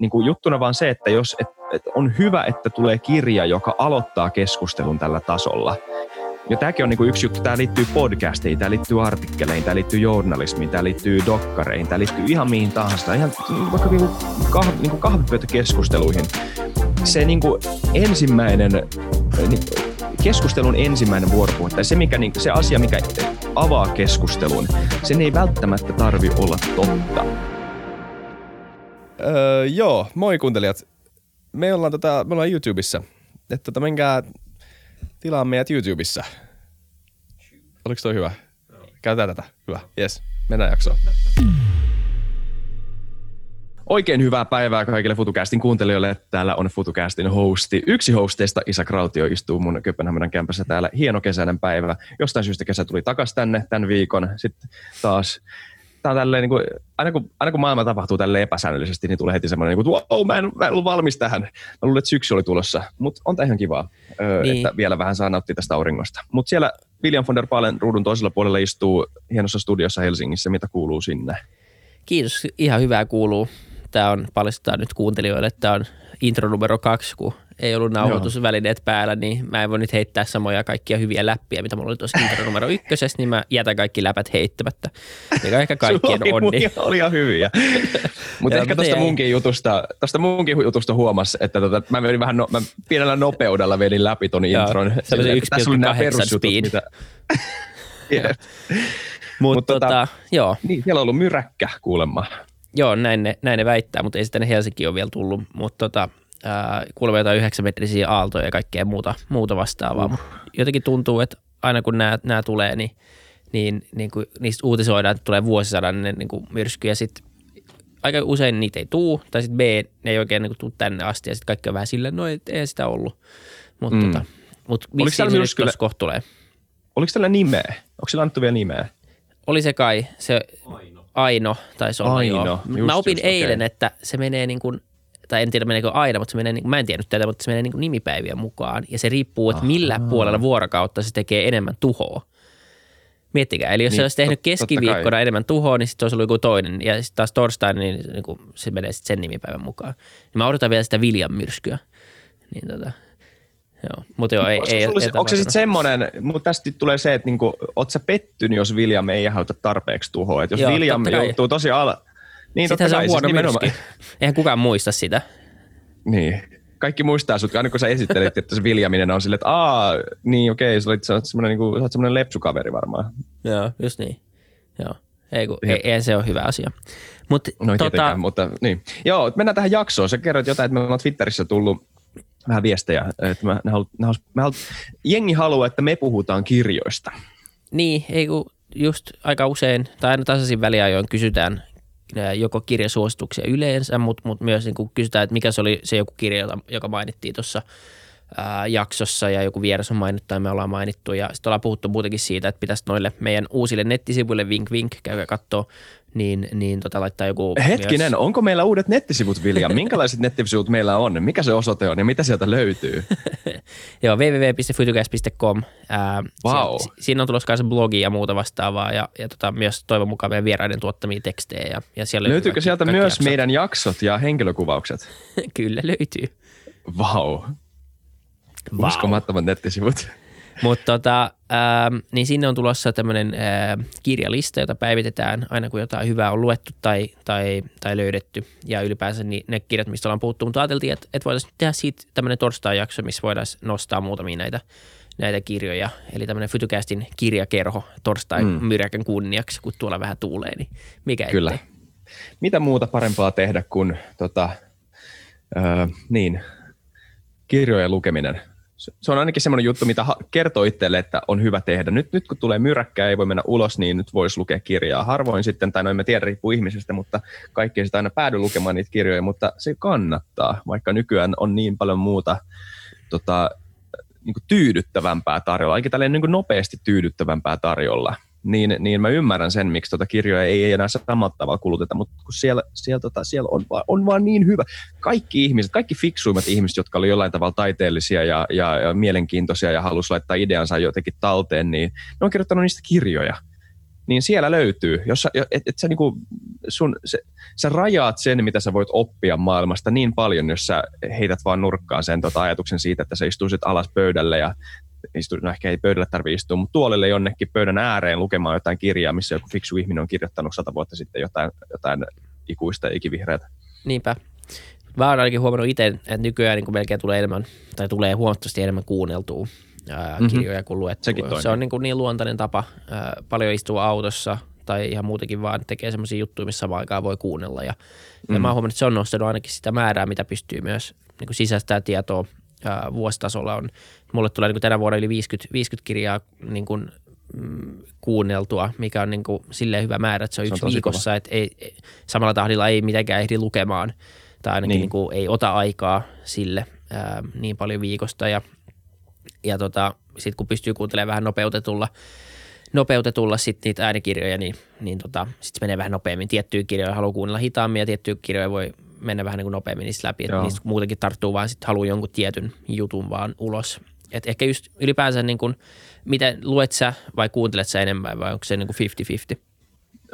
niin kuin juttuna vaan se, että jos et, et on hyvä, että tulee kirja, joka aloittaa keskustelun tällä tasolla. Ja tämäkin on niin kuin yksi juttu, tämä liittyy podcastiin, tämä liittyy artikkeleihin, tämä liittyy journalismiin, tämä liittyy dokkareihin, tämä liittyy ihan mihin tahansa, ihan vaikka niin kah, niin kahvipöytäkeskusteluihin. Se niin kuin ensimmäinen, niin, keskustelun ensimmäinen vuoropuhe, tai se, mikä, niin, se asia, mikä avaa keskustelun, sen ei välttämättä tarvi olla totta. Öö, joo, moi kuuntelijat. Me ollaan, tota, me ollaan YouTubessa. Että tota, menkää tilaa meidät YouTubessa. Oliko toi hyvä? Käytetään tätä. Hyvä. Yes. Mennään jaksoon. Oikein hyvää päivää kaikille FutuCastin kuuntelijoille. Täällä on FutuCastin hosti. Yksi hosteista, Isa Krautio, istuu mun Kööpenhaminan kämpässä täällä. Hieno kesäinen päivä. Jostain syystä kesä tuli takas tänne tämän viikon. Sitten taas tää on tälleen, niin kuin, aina, kun, aina kun maailma tapahtuu tälle epäsäännöllisesti, niin tulee heti semmoinen, niin kuin, wow, mä en, mä en ollut valmis tähän. Mä luulen, että syksy oli tulossa, mutta on tämä ihan kivaa, niin. että vielä vähän saa nauttia tästä auringosta. Mutta siellä William von der Paalen ruudun toisella puolella istuu hienossa studiossa Helsingissä. Mitä kuuluu sinne? Kiitos, ihan hyvää kuuluu. Tämä on paljastetaan nyt kuuntelijoille, että tämä on intro numero kaksi, kun ei ollut nauhoitusvälineet päällä, niin mä en voi nyt heittää samoja kaikkia hyviä läppiä, mitä mulla oli tuossa intro numero ykkösessä, niin mä jätän kaikki läpät heittämättä. Mikä ehkä kaikkien oli, onni. Oli ihan hyviä. Mutta ehkä tuosta munkin, jutusta, tosta munkin jutusta huomas, että tota, mä vedin vähän, no, mä pienellä nopeudella vedin läpi ton intron. Se oli 1,8 speed. Mitä... yeah. Mutta Mut, tota, tota, joo. Niin, siellä on ollut myräkkä kuulemma. Joo, näin ne, näin ne väittää, mutta ei sitten Helsinki ole vielä tullut. Mutta tota, kuulemma jotain yhdeksänmetrisiä aaltoja ja kaikkea muuta, muuta vastaavaa. Uh. Jotenkin tuntuu, että aina kun nämä, nämä tulee, niin, niin, niin kuin niistä uutisoidaan, että tulee vuosisadan niin kuin myrsky ja sitten aika usein niitä ei tuu, tai sitten B, ne ei oikein niin kuin tuu tänne asti ja sitten kaikki on vähän silleen, no ei, ei sitä ollut. Mutta mm. tota, mut missä se myrskyllä... kohta tulee? Oliko tällä nimeä? Onko sillä annettu vielä nimeä? Oli se kai, se Aino, Aino taisi olla Aino, joo. Just, Mä opin just, eilen, okay. että se menee niin kuin tai en tiedä meneekö aina, mutta se menee, niin mä en tiennyt tätä, mutta se menee niin nimipäivien mukaan. Ja se riippuu, että millä Aha. puolella vuorokautta se tekee enemmän tuhoa. Miettikää, eli jos niin, se olisi tehnyt keskiviikkona enemmän tuhoa, niin sitten olisi ollut joku toinen. Ja sitten taas torstaina, niin, niin kuin se menee sitten sen nimipäivän mukaan. Niin mä odotan vielä sitä Viljan myrskyä. Niin tota, Joo, mutta joo, ei, ei, ei, onko se sitten semmoinen, mutta tästä tulee se, että niinku, oot sä pettynyt, jos William ei aiheuta tarpeeksi tuhoa. Et jos joo, William joutuu tosi al, niin, Sittenhän se on huono siis myrsky. Eihän kukaan muista sitä. Niin. Kaikki muistaa sut, aina kun sä esittelit, että se Viljaminen on silleen, että aa, niin okei, sä olit semmoinen, niin kuin, sä olet semmoinen lepsukaveri varmaan. Joo, just niin. Joo. Ei, kun, ei, ei, se ole hyvä asia. Mut, no tota... mutta niin. Joo, mennään tähän jaksoon. Sä kerroit jotain, että me ollaan Twitterissä tullut vähän viestejä, että mä, mä halu, mä halu, mä halu, jengi haluaa, että me puhutaan kirjoista. Niin, ei kun just aika usein, tai aina tasaisin väliajoin kysytään joko kirjasuosituksia yleensä, mutta mut myös niin kysytään, että mikä se oli se joku kirja, joka mainittiin tuossa jaksossa ja joku vieras on mainittu ja me ollaan mainittu. Ja sitten ollaan puhuttu muutenkin siitä, että pitäisi noille meidän uusille nettisivuille vink vink käydä katsoa niin, niin tota laittaa joku... Hetkinen, myös... onko meillä uudet nettisivut, Vilja? Minkälaiset nettisivut meillä on? Mikä se osoite on ja mitä sieltä löytyy? Joo, www.futucast.com. wow. si- siinä on tulossa myös blogi ja muuta vastaavaa ja, ja tota, myös toivon mukaan meidän vieraiden tuottamia tekstejä. Ja, ja siellä Löytyykö sieltä myös jaksot. meidän jaksot ja henkilökuvaukset? Kyllä löytyy. Vau. Wow. Wow. Uskomattomat nettisivut. Mutta tota, ähm, niin sinne on tulossa tämmöinen äh, kirjalista, jota päivitetään aina kun jotain hyvää on luettu tai, tai, tai löydetty. Ja ylipäänsä niin ne kirjat, mistä ollaan puhuttu. Mutta ajateltiin, että, että voitaisiin tehdä siitä tämmöinen torstai-jakso, missä voidaan nostaa muutamia näitä, näitä kirjoja. Eli tämmöinen Fytycastin kirjakerho torstai mm. myräkän kunniaksi, kun tuolla vähän tuulee, niin mikä Kyllä. Ettei. Mitä muuta parempaa tehdä kuin tota, öö, niin, kirjojen lukeminen – se on ainakin semmoinen juttu, mitä kertoo itselle, että on hyvä tehdä. Nyt, nyt kun tulee myräkkää, ei voi mennä ulos, niin nyt voisi lukea kirjaa. Harvoin sitten, tai noin mä tiedän, riippuu ihmisestä, mutta kaikki ei sitä aina päädy lukemaan niitä kirjoja, mutta se kannattaa, vaikka nykyään on niin paljon muuta tota, niin tyydyttävämpää tarjolla, ainakin tälleen niin nopeasti tyydyttävämpää tarjolla niin, niin mä ymmärrän sen, miksi tota kirjoja ei enää samalla tavalla kuluteta, mutta kun siellä, siellä, tota, siellä on, vaan, on vaan niin hyvä. Kaikki ihmiset, kaikki fiksuimmat ihmiset, jotka oli jollain tavalla taiteellisia ja, ja, ja mielenkiintoisia ja halusi laittaa ideansa jotenkin talteen, niin ne on kirjoittanut niistä kirjoja. niin siellä löytyy. Jos sä, et, et sä, niinku, sun, se, sä rajaat sen, mitä sä voit oppia maailmasta niin paljon, jos sä heität vaan nurkkaan sen tota ajatuksen siitä, että sä istuisit alas pöydälle ja istu, no ehkä ei pöydälle tarvitse istua, mutta tuolille jonnekin pöydän ääreen lukemaan jotain kirjaa, missä joku fiksu ihminen on kirjoittanut sata vuotta sitten jotain, jotain ikuista ikivihreätä. Niinpä. Mä oon ainakin huomannut itse, että nykyään niin melkein tulee enemmän, tai tulee huomattavasti enemmän kuunneltua ää, mm-hmm. kirjoja kuin luettua. Se on niin, kuin niin luontainen tapa. Ää, paljon istua autossa tai ihan muutenkin vaan tekee semmoisia juttuja, missä samaan aikaan voi kuunnella. Ja, mm. ja mä oon huomannut, että se on nostanut ainakin sitä määrää, mitä pystyy myös niin kuin sisäistää tietoa ää, vuositasolla. On, mulle tulee niin kuin tänä vuonna yli 50, 50 kirjaa niin kuin, mm, kuunneltua, mikä on niin kuin silleen hyvä määrä, että se on se yksi on viikossa, että ei, samalla tahdilla ei mitenkään ehdi lukemaan tai ainakin niin. Niin kuin ei ota aikaa sille ää, niin paljon viikosta ja, ja tota, sitten kun pystyy kuuntelemaan vähän nopeutetulla, nopeutetulla sit niitä äänikirjoja, niin, niin tota, sitten se menee vähän nopeammin. Tiettyjä kirjoja haluaa kuunnella hitaammin ja tiettyjä kirjoja voi mennä vähän niin kuin nopeammin niistä läpi. Että niistä muutenkin tarttuu vaan sitten haluaa jonkun tietyn jutun vaan ulos. Et ehkä just ylipäänsä niin kuin, miten luet sä vai kuuntelet sä enemmän vai onko se niin kuin 50-50?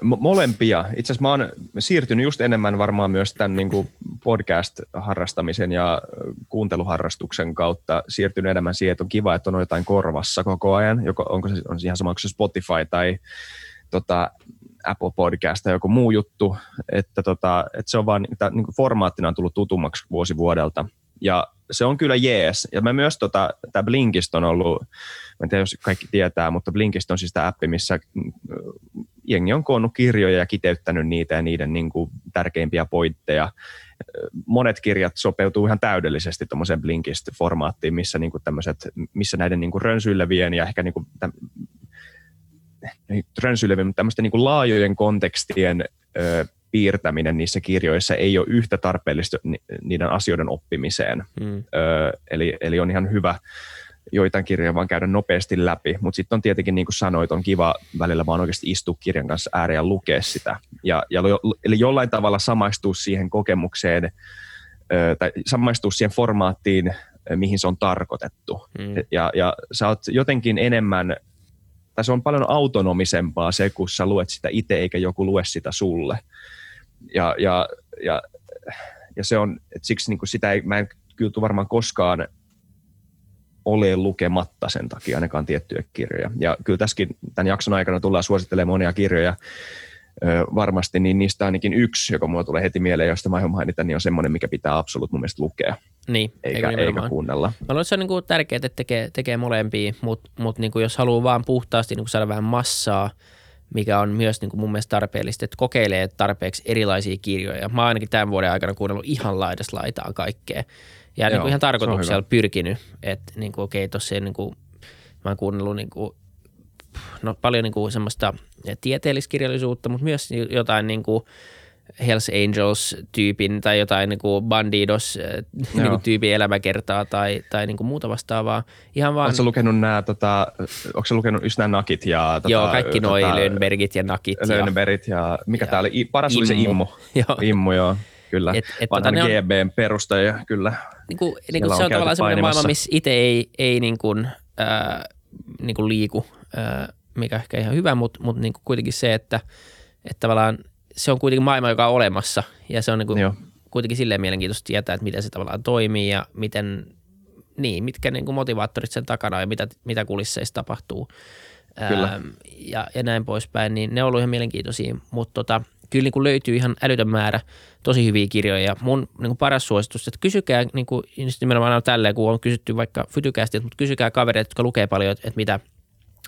molempia. Itse asiassa mä oon siirtynyt just enemmän varmaan myös tämän niin kuin podcast-harrastamisen ja kuunteluharrastuksen kautta siirtynyt enemmän siihen, että on kiva, että on jotain korvassa koko ajan. Joko, onko se on ihan sama, onko se Spotify tai tota, Apple Podcast tai joku muu juttu, että, tota, että se on vaan niin kuin formaattina on tullut tutummaksi vuosi vuodelta. Ja se on kyllä jees. Ja mä myös, tota, tämä Blinkist on ollut, mä en tiedä, jos kaikki tietää, mutta Blinkist on siis tämä appi, missä mm, jengi on koonnut kirjoja ja kiteyttänyt niitä ja niiden niin kuin, tärkeimpiä pointteja. Monet kirjat sopeutuu ihan täydellisesti tuommoiseen Blinkist-formaattiin, missä, niin kuin missä näiden niin kuin rönsyilevien ja ehkä niin kuin, täm, rönsyilevien, mutta tämmöisten niin kuin laajojen kontekstien ö, piirtäminen niissä kirjoissa ei ole yhtä tarpeellista niiden asioiden oppimiseen. Mm. Ö, eli, eli on ihan hyvä joitain kirjoja vaan käydä nopeasti läpi, mutta sitten on tietenkin, niin kuin sanoit, on kiva välillä vaan oikeasti istua kirjan kanssa ääreen ja lukea sitä. Ja, ja eli jollain tavalla samaistua siihen kokemukseen ö, tai samaistua siihen formaattiin, mihin se on tarkoitettu. Mm. Ja, ja sä oot jotenkin enemmän, tai se on paljon autonomisempaa se, kun sä luet sitä itse eikä joku lue sitä sulle. Ja, ja, ja, ja se on, että siksi niin kuin sitä ei, mä en kyllä varmaan koskaan ole lukematta sen takia ainakaan tiettyjä kirjoja. Ja kyllä tässäkin tämän jakson aikana tullaan suosittelemaan monia kirjoja varmasti, niin niistä ainakin yksi, joka mulla tulee heti mieleen, josta mä mainita, niin on semmoinen, mikä pitää absoluut mun mielestä lukea. Niin, eikä, eikä kuunnella. Mä luulen, että se on niin tärkeää, että tekee, tekee molempia, mutta mut niin jos haluaa vaan puhtaasti niin saada vähän massaa, mikä on myös niin kuin mun mielestä tarpeellista, että kokeilee tarpeeksi erilaisia kirjoja. Mä oon ainakin tämän vuoden aikana kuunnellut ihan laidasta laitaan kaikkea. Ja niin kuin ihan tarkoituksella pyrkinyt, että niin kuin, okei, tossa niin kuin, mä oon kuunnellut niin kuin, no, paljon niin kuin semmoista tieteelliskirjallisuutta, mutta myös jotain niin kuin, Hells Angels-tyypin tai jotain niin kuin Bandidos-tyypin niin elämäkertaa tai, tai niin kuin muuta vastaavaa. Ihan vaan... Oletko lukenut nämä, tota, onko se lukenut just nämä nakit ja... Tota, Joo, kaikki tota, noi Lönnbergit ja nakit. Lönnbergit ja, ja mikä tämä oli? Paras Immu. oli se Immu. Joo. Immu, joo kyllä. Et, et tota, GBn perustaja, kyllä. Niin kuin, niin kuin se on tavallaan sellainen maailma, missä itse ei, ei niin kuin, äh, niin kuin liiku, äh, mikä ehkä ihan hyvä, mutta, mutta niin kuin kuitenkin se, että, että tavallaan se on kuitenkin maailma, joka on olemassa ja se on niin kuin kuitenkin silleen mielenkiintoista tietää, että miten se tavallaan toimii ja miten, niin, mitkä niin kuin motivaattorit sen takana ja mitä, mitä kulisseissa tapahtuu. Kyllä. Ähm, ja, ja näin poispäin, niin ne on ollut ihan mielenkiintoisia, mutta tota, kyllä niin kuin löytyy ihan älytön määrä tosi hyviä kirjoja. Ja mun niin kuin paras suositus, että kysykää, niin kuin, nimenomaan aina tälleen, kun on kysytty vaikka Fytykästi, mutta kysykää kavereita, jotka lukee paljon, että mitä,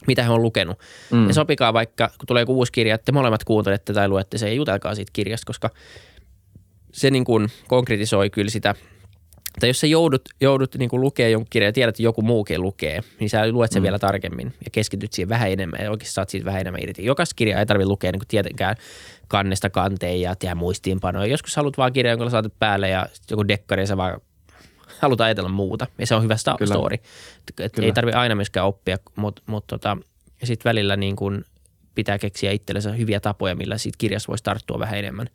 mitä he on lukenut. Mm. Ja sopikaa vaikka, kun tulee joku uusi kirja, että te molemmat kuuntelette tai luette sen ja jutelkaa siitä kirjasta, koska se niin kuin konkretisoi kyllä sitä – tai jos sä joudut, joudut niin lukemaan jonkun kirjan ja tiedät, että joku muukin lukee, niin sä luet sen mm. vielä tarkemmin ja keskityt siihen vähän enemmän ja oikeasti saat siitä vähän enemmän irti. Jokaista kirjaa ei tarvitse lukea niin tietenkään kannesta kanteen ja tehdä muistiinpanoja. Joskus haluat vaan kirjan, jonka saatat päälle ja joku dekkari ja sä vaan haluat ajatella muuta. Ja se on hyvä sta- Kyllä. story. Et Kyllä. Ei tarvitse aina myöskään oppia, mutta mut tota, sitten välillä niin kun pitää keksiä itsellensä hyviä tapoja, millä siitä kirjasta voisi tarttua vähän enemmän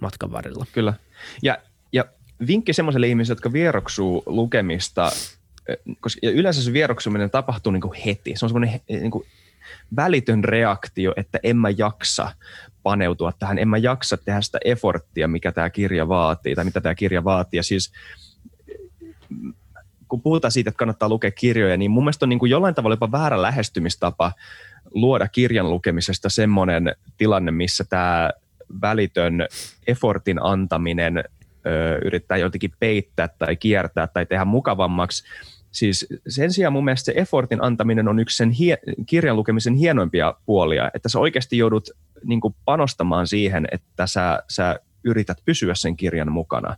matkan varrella. Kyllä. Ja, ja vinkki semmoiselle ihmiselle, jotka vieroksuu lukemista, koska yleensä se vieroksuminen tapahtuu niin kuin heti. Se on semmoinen niin kuin välitön reaktio, että en mä jaksa paneutua tähän, en mä jaksa tehdä sitä efforttia, mikä tämä kirja vaatii, tai mitä tämä kirja vaatii. Ja siis kun puhutaan siitä, että kannattaa lukea kirjoja, niin mun mielestä on niin kuin jollain tavalla jopa väärä lähestymistapa luoda kirjan lukemisesta semmoinen tilanne, missä tämä välitön effortin antaminen ö, yrittää jotenkin peittää tai kiertää tai tehdä mukavammaksi. Siis sen sijaan mun mielestä se effortin antaminen on yksi sen hie- kirjan lukemisen hienoimpia puolia, että sä oikeasti joudut niin panostamaan siihen, että sä, sä yrität pysyä sen kirjan mukana.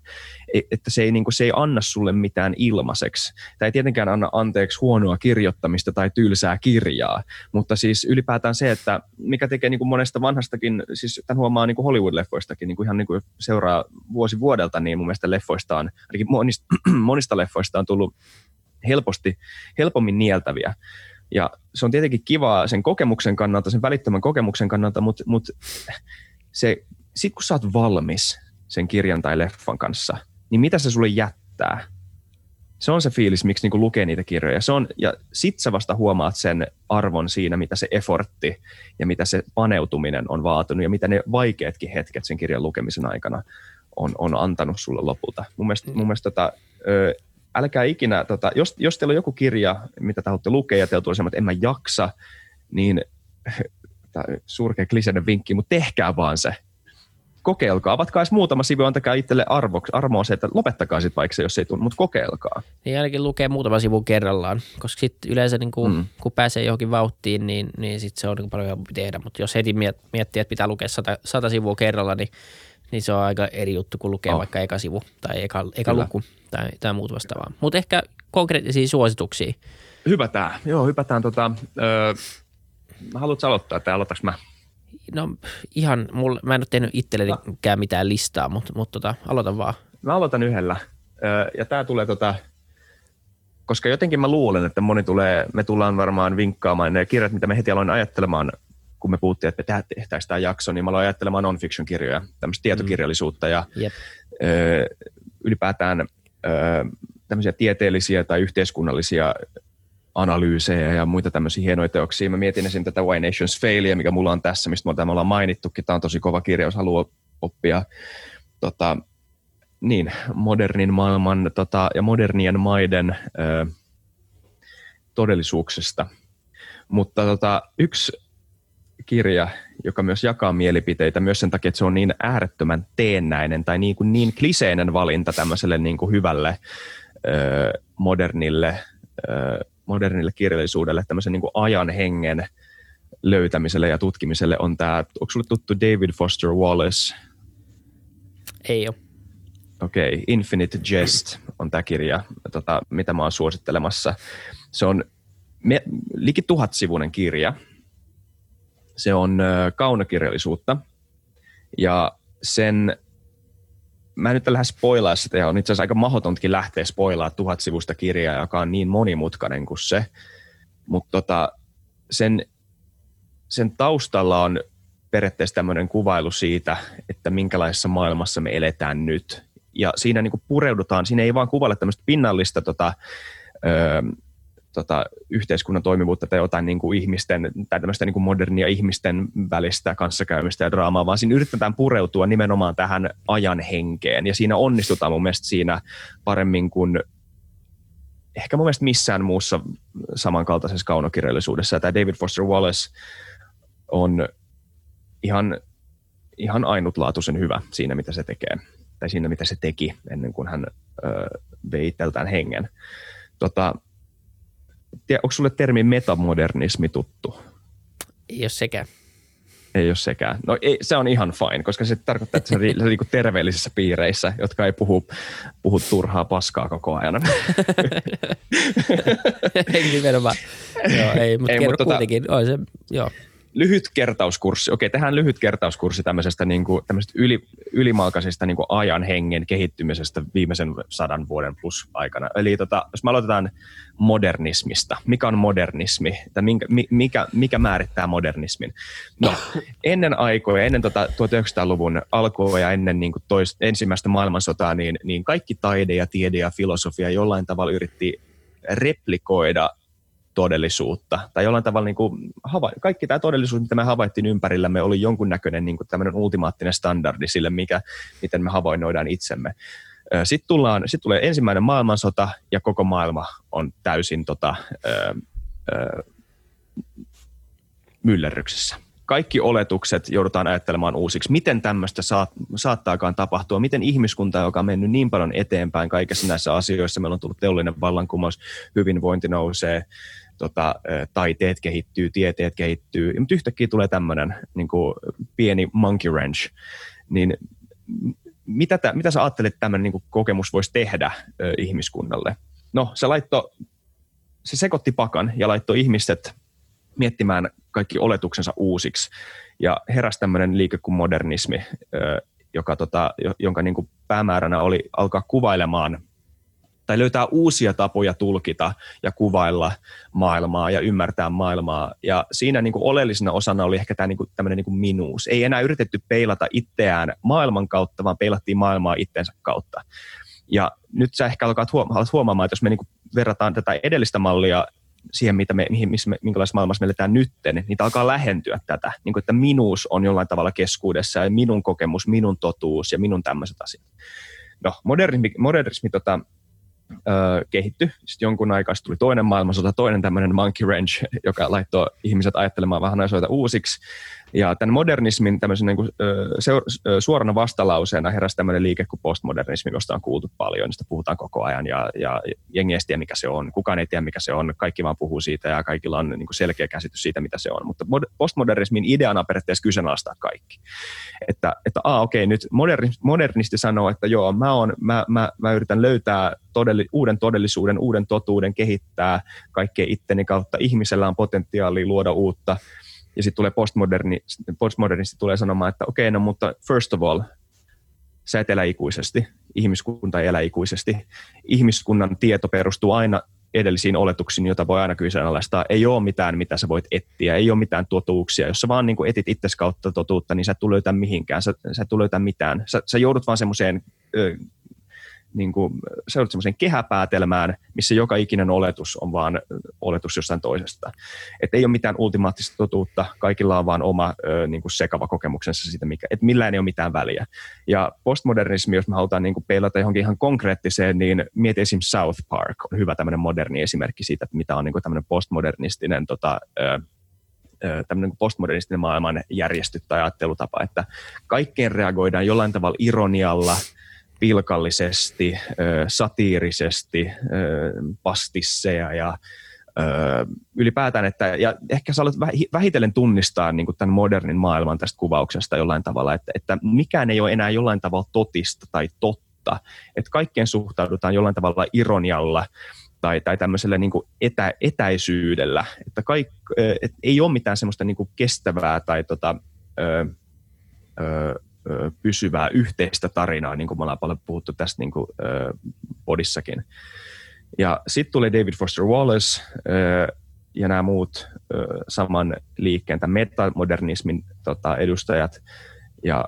E, että se ei, niin kuin, se ei anna sulle mitään ilmaiseksi. Tämä ei tietenkään anna anteeksi huonoa kirjoittamista tai tylsää kirjaa, mutta siis ylipäätään se, että mikä tekee niin kuin monesta vanhastakin, siis tämän huomaa niin kuin Hollywood-leffoistakin, niin kuin ihan niin kuin seuraa vuosi vuodelta, niin mun mielestä leffoista on, ainakin monista, monista leffoista on tullut helposti, helpommin nieltäviä. Ja se on tietenkin kivaa sen kokemuksen kannalta, sen välittömän kokemuksen kannalta, mutta, mutta se sit kun sä oot valmis sen kirjan tai leffan kanssa, niin mitä se sulle jättää? Se on se fiilis, miksi niinku lukee niitä kirjoja. Se on, ja sit sä vasta huomaat sen arvon siinä, mitä se effortti ja mitä se paneutuminen on vaatunut ja mitä ne vaikeatkin hetket sen kirjan lukemisen aikana on, on antanut sulle lopulta. Mun mielestä, mun mielestä tota, ö, älkää ikinä, tota, jos, jos teillä on joku kirja, mitä te haluatte lukea ja teillä tulee että en mä jaksa, niin surkea kliseinen vinkki, mutta tehkää vaan se kokeilkaa. Avatkaa edes muutama sivu, antakaa itselle arvoksi, armoa se, että lopettakaa sitten vaikka se, jos ei tule, mutta kokeilkaa. Niin ainakin lukee muutama sivu kerrallaan, koska sitten yleensä niin kun, mm. kun pääsee johonkin vauhtiin, niin, niin sit se on niin paljon helpompi tehdä. Mutta jos heti miettii, että pitää lukea sata, sata sivua kerralla, niin, niin se on aika eri juttu kuin lukee oh. vaikka eka sivu tai eka, eka luku tai, tai muut vastaavaa. Mutta ehkä konkreettisia suosituksia. Hypätään. Joo, hypätään. Tota, öö, haluatko aloittaa tai aloitaks mä? No ihan, mulla, mä en ole tehnyt itsellenikään mitään listaa, mutta, mutta tota, aloitan vaan. Mä aloitan yhdellä. Ja tämä tulee tota, koska jotenkin mä luulen, että moni tulee, me tullaan varmaan vinkkaamaan ne kirjat, mitä me heti aloin ajattelemaan, kun me puhuttiin, että me tehtäisiin tämä jakso, niin mä aloin ajattelemaan non-fiction-kirjoja, tämmöistä tietokirjallisuutta ja yep. ö, ylipäätään ö, tämmöisiä tieteellisiä tai yhteiskunnallisia analyysejä ja muita tämmöisiä hienoja teoksia. Mä mietin esim. tätä Why Nations Failia, mikä mulla on tässä, mistä me ollaan mainittukin. Tämä on tosi kova kirja, jos haluaa oppia tota, niin, modernin maailman tota, ja modernien maiden ö, todellisuuksista. Mutta tota, yksi kirja, joka myös jakaa mielipiteitä myös sen takia, että se on niin äärettömän teennäinen tai niin, kuin niin kliseinen valinta tämmöiselle niin kuin hyvälle ö, modernille ö, modernille kirjallisuudelle, tämmöisen niin kuin ajan hengen löytämiselle ja tutkimiselle on tämä, onko sulle tuttu David Foster Wallace? Ei ole. Okei, okay. Infinite Jest on tämä kirja, tota, mitä mä oon suosittelemassa. Se on me, liki tuhatsivuinen kirja. Se on ö, kaunokirjallisuutta ja sen mä en nyt lähde spoilaa sitä, ja on itse asiassa aika mahdotontakin lähteä spoilaa tuhat sivusta kirjaa, joka on niin monimutkainen kuin se. Mutta tota, sen, sen taustalla on periaatteessa tämmöinen kuvailu siitä, että minkälaisessa maailmassa me eletään nyt. Ja siinä niin pureudutaan, siinä ei vaan kuvailla tämmöistä pinnallista tota, öö, tota, yhteiskunnan toimivuutta tai jotain niin kuin ihmisten tai tämmöistä niin kuin modernia ihmisten välistä kanssakäymistä ja draamaa, vaan siinä yritetään pureutua nimenomaan tähän ajan henkeen ja siinä onnistutaan mun mielestä siinä paremmin kuin ehkä mun mielestä missään muussa samankaltaisessa kaunokirjallisuudessa. Tämä David Foster Wallace on ihan, ihan ainutlaatuisen hyvä siinä, mitä se tekee, tai siinä, mitä se teki ennen kuin hän ö, vei itseltään hengen. Tota, onko sulle termi metamodernismi tuttu? Ei ole sekään. Ei ole sekään. No ei, se on ihan fine, koska se tarkoittaa, että se on niin terveellisissä piireissä, jotka ei puhu, puhu turhaa paskaa koko ajan. ei nimenomaan. Joo, ei, mutta ei, kerro mutta kuitenkin. Tota, se, joo lyhyt kertauskurssi. Okei, tehdään lyhyt kertauskurssi tämmöisestä, niin kuin, tämmöisestä yli, ylimalkaisesta niin kuin ajan hengen kehittymisestä viimeisen sadan vuoden plus aikana. Eli tota, jos me aloitetaan modernismista. Mikä on modernismi? Tai minkä, mikä, mikä määrittää modernismin? No, ennen aikoja, ennen tota 1900-luvun alkua ja ennen niin kuin tois, ensimmäistä maailmansotaa, niin, niin kaikki taide ja tiede ja filosofia jollain tavalla yritti replikoida todellisuutta. Tai jollain tavalla niin kuin, hava- kaikki tämä todellisuus, mitä me havaittiin ympärillämme, oli jonkunnäköinen niin kuin tämmöinen ultimaattinen standardi sille, mikä, miten me havainnoidaan itsemme. Sitten, tullaan, sitten tulee ensimmäinen maailmansota ja koko maailma on täysin tota, ö, ö, myllerryksessä kaikki oletukset joudutaan ajattelemaan uusiksi. Miten tämmöistä saat, saattaakaan tapahtua? Miten ihmiskunta, joka on mennyt niin paljon eteenpäin kaikissa näissä asioissa, meillä on tullut teollinen vallankumous, hyvinvointi nousee, tota, taiteet kehittyy, tieteet kehittyy, mutta yhtäkkiä tulee tämmöinen niin pieni monkey wrench, niin mitä, tä, mitä sä ajattelet, että tämmöinen niin kokemus voisi tehdä ö, ihmiskunnalle? No, se laitto, se sekoitti pakan ja laittoi ihmiset miettimään kaikki oletuksensa uusiksi. Ja heräsi tämmöinen liike kuin modernismi, joka, tota, jonka niin kuin päämääränä oli alkaa kuvailemaan tai löytää uusia tapoja tulkita ja kuvailla maailmaa ja ymmärtää maailmaa. Ja siinä niin kuin oleellisena osana oli ehkä tämä niin kuin, tämmöinen niin kuin minuus. Ei enää yritetty peilata itseään maailman kautta, vaan peilattiin maailmaa itsensä kautta. Ja nyt sä ehkä alkaa huomaamaan, että jos me niin kuin verrataan tätä edellistä mallia siihen, mitä me, mihin, missä me, minkälaisessa maailmassa me eletään nytten, niin alkaa lähentyä tätä. Niin kuin, että minuus on jollain tavalla keskuudessa ja minun kokemus, minun totuus ja minun tämmöiset asiat. No, modernismi, modernismi tota, ö, kehittyi. Sitten jonkun aikaa tuli toinen maailmansota, toinen tämmöinen monkey wrench, joka laittoi ihmiset ajattelemaan vähän asioita uusiksi. Ja tämän modernismin tämmöisen niin kuin, seur, suorana vastalauseena heräsi tämmöinen liike kuin postmodernismi, josta on kuultu paljon, niistä puhutaan koko ajan ja, ja jengi ei tiedä, mikä se on, kukaan ei tiedä, mikä se on, kaikki vaan puhuu siitä ja kaikilla on niin kuin selkeä käsitys siitä, mitä se on. Mutta postmodernismin ideana on periaatteessa kyseenalaistaa kaikki. Että, että aa, okei, nyt modernisti, modernisti sanoo, että joo, mä, on, mä, mä, mä yritän löytää todelli, uuden todellisuuden, uuden totuuden, kehittää kaikkea itteni kautta. Ihmisellä on potentiaalia luoda uutta ja sitten tulee postmoderni, postmodernisti tulee sanomaan, että okei, okay, no mutta first of all, sä et elä ikuisesti, ihmiskunta ei elä ikuisesti. Ihmiskunnan tieto perustuu aina edellisiin oletuksiin, joita voi aina kyseenalaistaa. Ei ole mitään, mitä sä voit etsiä, ei ole mitään totuuksia. Jos sä vaan niin etit itses kautta totuutta, niin sä et löytää mihinkään, sä, sä et löytää mitään. Sä, sä joudut vaan semmoiseen niin kuin, se on semmoisen kehäpäätelmään, missä joka ikinen oletus on vaan oletus jostain toisesta. Et ei ole mitään ultimaattista totuutta, kaikilla on vaan oma ö, niin kuin sekava kokemuksensa siitä, mikä, että millään ei ole mitään väliä. Ja postmodernismi, jos me halutaan niin kuin peilata johonkin ihan konkreettiseen, niin mieti esim. South Park on hyvä tämmöinen moderni esimerkki siitä, että mitä on niin kuin tämmöinen postmodernistinen tota, ö, tämmöinen postmodernistinen maailman järjesty tai ajattelutapa, että kaikkeen reagoidaan jollain tavalla ironialla – pilkallisesti, satiirisesti, pastisseja ja ylipäätään, että, ja ehkä sä olet vähitellen tunnistaa niin kuin tämän modernin maailman tästä kuvauksesta jollain tavalla, että, että mikään ei ole enää jollain tavalla totista tai totta, että kaikkeen suhtaudutaan jollain tavalla ironialla tai, tai tämmöisellä niin kuin etä, etäisyydellä, että kaik, et ei ole mitään semmoista niin kuin kestävää tai tota, ö, ö, pysyvää yhteistä tarinaa, niin kuin me ollaan paljon puhuttu tästä niin kuin, podissakin. Ja sitten tuli David Foster Wallace ja nämä muut saman liikkeen, tämän metamodernismin tota, edustajat, ja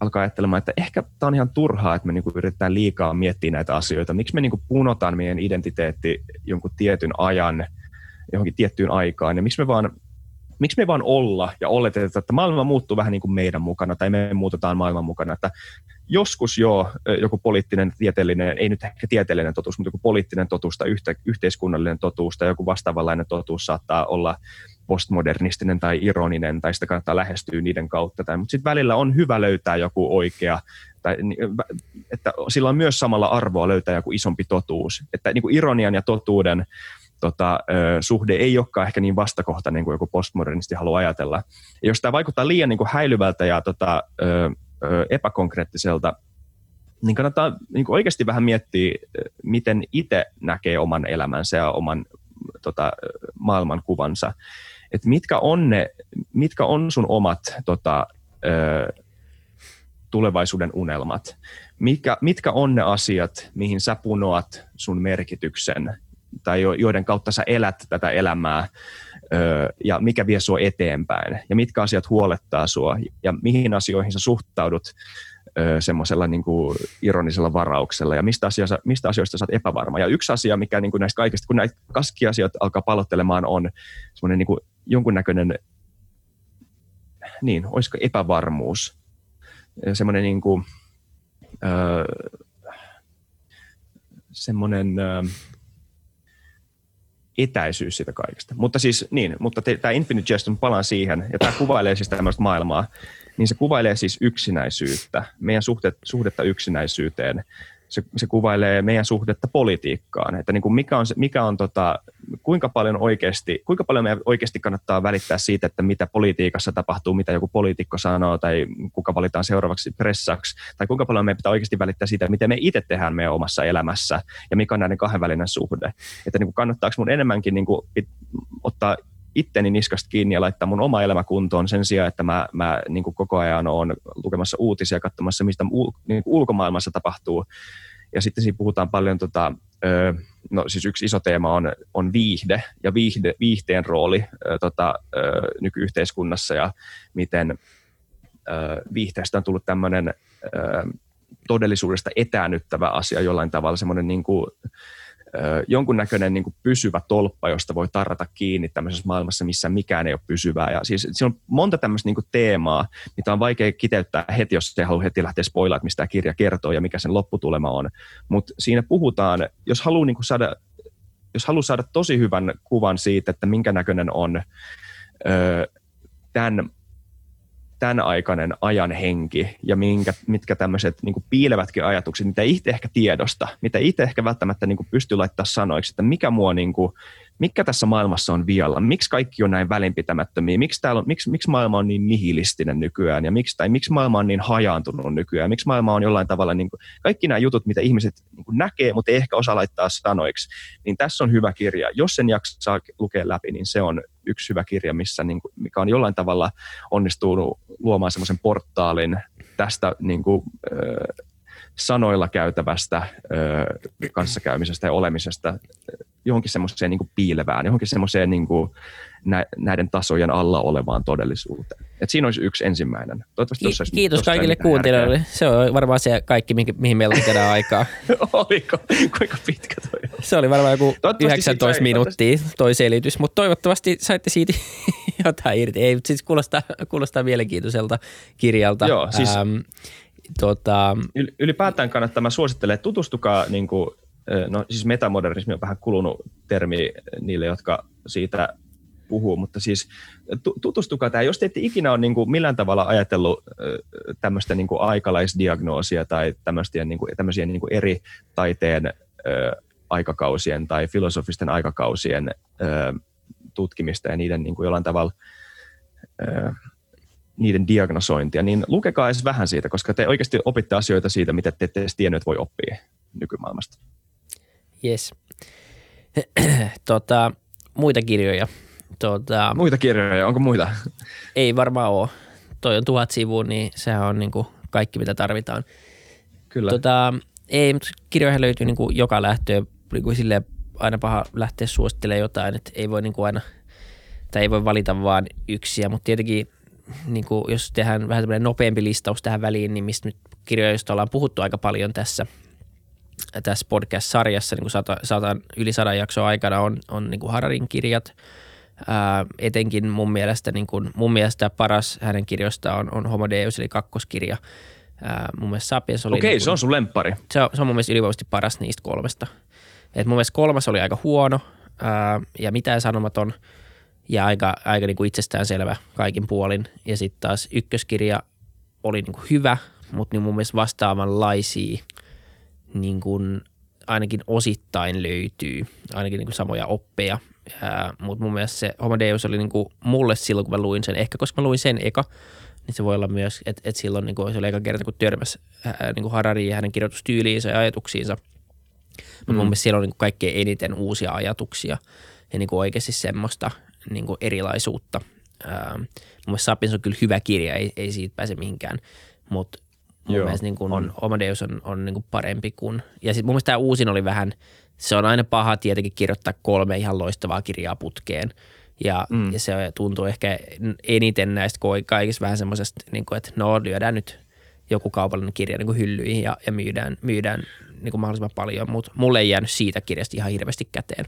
alkaa ajattelemaan, että ehkä tämä on ihan turhaa, että me niinku yritetään liikaa miettiä näitä asioita. Miksi me niinku punotaan meidän identiteetti jonkun tietyn ajan, johonkin tiettyyn aikaan, ja miksi me vaan miksi me vaan olla ja oletetaan, että maailma muuttuu vähän niin kuin meidän mukana tai me muutetaan maailman mukana, että joskus jo joku poliittinen, tieteellinen, ei nyt ehkä tieteellinen totuus, mutta joku poliittinen totuus tai yhte, yhteiskunnallinen totuus tai joku vastaavanlainen totuus saattaa olla postmodernistinen tai ironinen tai sitä kannattaa lähestyä niiden kautta. Tai, mutta sitten välillä on hyvä löytää joku oikea, tai, että sillä on myös samalla arvoa löytää joku isompi totuus. Että niin kuin ironian ja totuuden tota, suhde ei olekaan ehkä niin vastakohtainen kuin joku postmodernisti haluaa ajatella. Ja jos tämä vaikuttaa liian niin kuin häilyvältä ja tota, epäkonkreettiselta, niin kannattaa niin kuin oikeasti vähän miettiä, miten itse näkee oman elämänsä ja oman tota, maailmankuvansa. Että mitkä on, ne, mitkä on sun omat tota, ö, tulevaisuuden unelmat? Mitkä, mitkä on ne asiat, mihin sä punoat sun merkityksen tai joiden kautta sä elät tätä elämää ja mikä vie sua eteenpäin ja mitkä asiat huolettaa sua ja mihin asioihin sä suhtaudut semmoisella niin ironisella varauksella ja mistä, asioista, mistä asioista sä oot epävarma. Ja yksi asia, mikä niin kuin näistä kaikista, kun näitä kaski asioita alkaa palottelemaan, on semmoinen niin jonkunnäköinen, niin, olisiko epävarmuus. Semmoinen niin kuin, öö, semmoinen öö, etäisyys siitä kaikesta. Mutta siis niin, mutta tämä Infinite Jest, palaan siihen, ja tämä kuvailee siis tämmöistä maailmaa, niin se kuvailee siis yksinäisyyttä, meidän suhdet, suhdetta yksinäisyyteen. Se, se kuvailee meidän suhdetta politiikkaan, että niin kuin mikä on, mikä on tota, kuinka paljon oikeasti, kuinka paljon meidän oikeasti kannattaa välittää siitä, että mitä politiikassa tapahtuu, mitä joku poliitikko sanoo tai kuka valitaan seuraavaksi pressaksi, tai kuinka paljon meidän pitää oikeasti välittää siitä, miten me itse tehdään meidän omassa elämässä ja mikä on näiden kahden välinen suhde. Että niin kuin kannattaako mun enemmänkin niin kuin ottaa itteni niskasta kiinni ja laittaa mun oma elämä kuntoon sen sijaan, että mä, mä niin kuin koko ajan olen lukemassa uutisia, katsomassa, mistä niin kuin ulkomaailmassa tapahtuu. Ja sitten siinä puhutaan paljon, tota, no siis yksi iso teema on, on viihde ja viihde, viihteen rooli tota, nykyyhteiskunnassa ja miten viihteestä on tullut tämmöinen todellisuudesta etäännyttävä asia jollain tavalla, semmoinen niin kuin, jonkunnäköinen niin kuin pysyvä tolppa, josta voi tarrata kiinni tämmöisessä maailmassa, missä mikään ei ole pysyvää. Ja siis siinä on monta tämmöistä niin kuin teemaa, mitä on vaikea kiteyttää heti, jos ei halua heti lähteä spoilaa, että mistä tämä kirja kertoo ja mikä sen lopputulema on. Mutta siinä puhutaan, jos haluaa niin kuin saada jos haluaa saada tosi hyvän kuvan siitä, että minkä näköinen on ö, tämän tämän aikainen ajan henki ja minkä, mitkä tämmöiset niin piilevätkin ajatukset, mitä itse ehkä tiedosta, mitä itse ehkä välttämättä niin pystyy laittaa sanoiksi, että mikä mua niin kuin, mikä tässä maailmassa on vialla, miksi kaikki on näin välinpitämättömiä, miksi, täällä on, miksi, miksi maailma on niin nihilistinen nykyään ja miksi, tai miksi maailma on niin hajaantunut nykyään, miksi maailma on jollain tavalla, niin kuin, kaikki nämä jutut, mitä ihmiset niin kuin näkee, mutta ei ehkä osaa laittaa sanoiksi, niin tässä on hyvä kirja. Jos sen jaksaa lukea läpi, niin se on yksi hyvä kirja, missä, niin kuin, mikä on jollain tavalla onnistunut luomaan semmoisen portaalin tästä niin kuin, sanoilla käytävästä ö, kanssakäymisestä ja olemisesta johonkin semmoiseen niin piilevään, johonkin semmoiseen niin nä, näiden tasojen alla olevaan todellisuuteen. Et siinä olisi yksi ensimmäinen. Toivottavasti Ki- olisi kiitos kaikille kuuntelijoille. Se on varmaan se kaikki, mihin, mihin meillä on aikaa. Oliko? Kuinka pitkä toi? Se oli varmaan joku 19 minuuttia toi selitys, mutta toivottavasti saitte siitä jotain irti. Ei, siis kuulostaa, kuulostaa mielenkiintoiselta kirjalta. Joo, siis ähm, tota... Ylipäätään kannattaa, mä suosittelen, että tutustukaa, niin kuin, no siis metamodernismi on vähän kulunut termi niille, jotka siitä puhuu, mutta siis tutustukaa tähän, jos te ette ikinä ole niin kuin millään tavalla ajatellut tämmöistä niin kuin aikalaisdiagnoosia tai tämmöisiä, niin kuin, tämmöisiä niin kuin eri taiteen aikakausien tai filosofisten aikakausien tutkimista ja niiden niin kuin jollain tavalla niiden diagnosointia, niin lukekaa edes vähän siitä, koska te oikeasti opitte asioita siitä, mitä te ette edes tiennyt, voi oppia nykymaailmasta. Yes. tota, muita kirjoja. Tota, muita kirjoja, onko muita? Ei varmaan ole. Toi on tuhat sivua, niin sehän on niinku kaikki, mitä tarvitaan. Kyllä. Tota, ei, mutta kirjoja löytyy niinku joka lähtöön. Niinku aina paha lähteä suosittelemaan jotain, että ei voi niinku aina, tai ei voi valita vaan yksiä, mutta tietenkin niin kuin, jos tehdään vähän tämmöinen nopeampi listaus tähän väliin, niin mistä nyt kirjoista ollaan puhuttu aika paljon tässä, tässä podcast-sarjassa, niin kuin sata, sata, yli sadan jaksoa aikana on, on niin kuin Hararin kirjat. Ää, etenkin mun mielestä, niin kuin, mun mielestä paras hänen kirjoista on, on Homo Deus, eli kakkoskirja. Ää, mun mielestä Sapiens oli... Okei, niin kuin, se on sun lemppari. Se on, se on mun mielestä ylivoimaisesti paras niistä kolmesta. Et mun mielestä kolmas oli aika huono ää, ja mitään sanomaton – ja aika, aika niin kuin itsestäänselvä kaikin puolin. Ja sitten taas ykköskirja oli niin kuin hyvä, mutta niin mun mielestä vastaavanlaisia niin kuin ainakin osittain löytyy, ainakin niin kuin samoja oppeja. Mutta mun mielestä se Homo Deus oli niin kuin mulle silloin, kun mä luin sen, ehkä koska mä luin sen eka, niin se voi olla myös, että et silloin niin kuin, se oli eka kerta, kun törmäsi niin kuin Harariin ja hänen kirjoitustyyliinsä ja ajatuksiinsa. Mutta mm. mun mielestä siellä on niin kaikkein eniten uusia ajatuksia ja niin kuin oikeasti semmoista – niin kuin erilaisuutta. Ää, mun mielestä Sapiens on kyllä hyvä kirja, ei, ei siitä pääse mihinkään, mutta mun Joo, mielestä niin kuin on. Omadeus on, on niin kuin parempi kuin, ja sitten mun mielestä tämä uusin oli vähän, se on aina paha tietenkin kirjoittaa kolme ihan loistavaa kirjaa putkeen, ja, mm. ja se tuntuu ehkä eniten näistä kaikista vähän semmoisesta, niin kuin, että no lyödään nyt joku kaupallinen kirja niin kuin hyllyihin ja, ja myydään, myydään niin kuin mahdollisimman paljon, mutta mulle ei jäänyt siitä kirjasta ihan hirveästi käteen.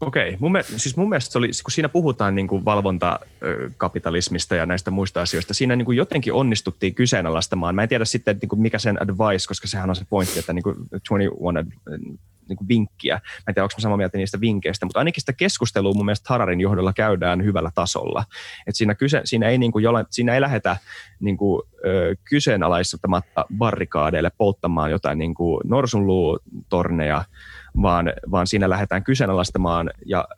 Okei, mun, siis mun mielestä se oli, kun siinä puhutaan niin kuin valvontakapitalismista ja näistä muista asioista, siinä niin kuin jotenkin onnistuttiin kyseenalaistamaan. Mä en tiedä sitten, niin kuin mikä sen advice, koska sehän on se pointti, että niin kuin 21 niin kuin vinkkiä. Mä en tiedä, onko mä samaa mieltä niistä vinkkeistä, mutta ainakin sitä keskustelua mun mielestä Hararin johdolla käydään hyvällä tasolla. Et siinä, kyse, siinä, ei niin kuin jollain, siinä ei lähdetä niin kuin, ö, kyseenalaistuttamatta barrikaadeille polttamaan jotain niin kuin norsunluutorneja, vaan, vaan siinä lähdetään kyseenalaistamaan ja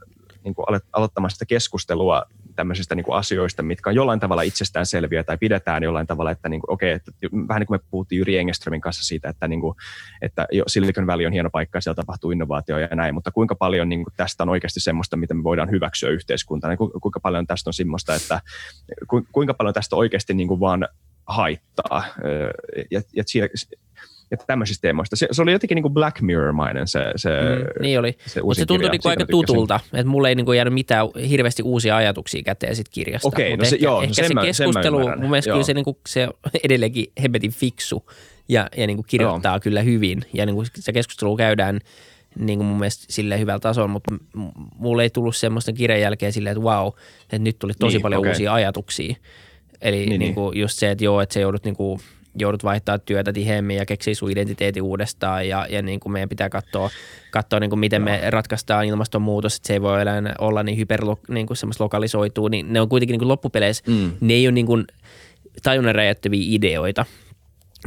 niin kuin aloittamaan sitä keskustelua tämmöisistä niin kuin asioista, mitkä on jollain tavalla itsestäänselviä tai pidetään jollain tavalla, että niin kuin, okei, että vähän niin kuin me puhuttiin Jyri Engeströmin kanssa siitä, että, niin kuin, että jo Silicon Valley on hieno paikka ja siellä tapahtuu innovaatio ja näin, mutta kuinka paljon niin kuin tästä on oikeasti semmoista, mitä me voidaan hyväksyä yhteiskuntana, kuinka paljon tästä on semmoista, että kuinka paljon tästä oikeasti niin kuin vaan haittaa. Ja, ja ja tämmöisistä teemoista. Se, se oli jotenkin niin kuin Black Mirror-mainen se, se mm, Niin oli, se mutta se tuntui niin kuin aika tutulta, että mulle ei niin kuin jäänyt mitään hirveästi uusia ajatuksia käteen sit kirjasta. Okei, no se, ehkä, joo, ehkä sen se mä, keskustelu, sen mä mun mielestä kyllä se, niin kuin, se edelleenkin hemmetin fiksu ja, ja niin kuin kirjoittaa joo. kyllä hyvin ja niin kuin se keskustelu käydään niin kuin mun mielestä sille hyvällä tasolla, mutta mulle ei tullut semmoista kirjan jälkeen silleen, että wow, että nyt tuli tosi niin, paljon okay. uusia ajatuksia. Eli niin, niin, niin kuin just se, että joo, että se joudut niin kuin joudut vaihtaa työtä tiheemmin ja keksii sun identiteetin uudestaan ja, ja niin kuin meidän pitää katsoa, katsoa niin kuin miten no. me ratkaistaan ilmastonmuutos, että se ei voi enää olla niin hyper niin kuin lokalisoituu, niin ne on kuitenkin niin kuin loppupeleissä, mm. ne ei ole niin kuin tajunnan räjäyttäviä ideoita,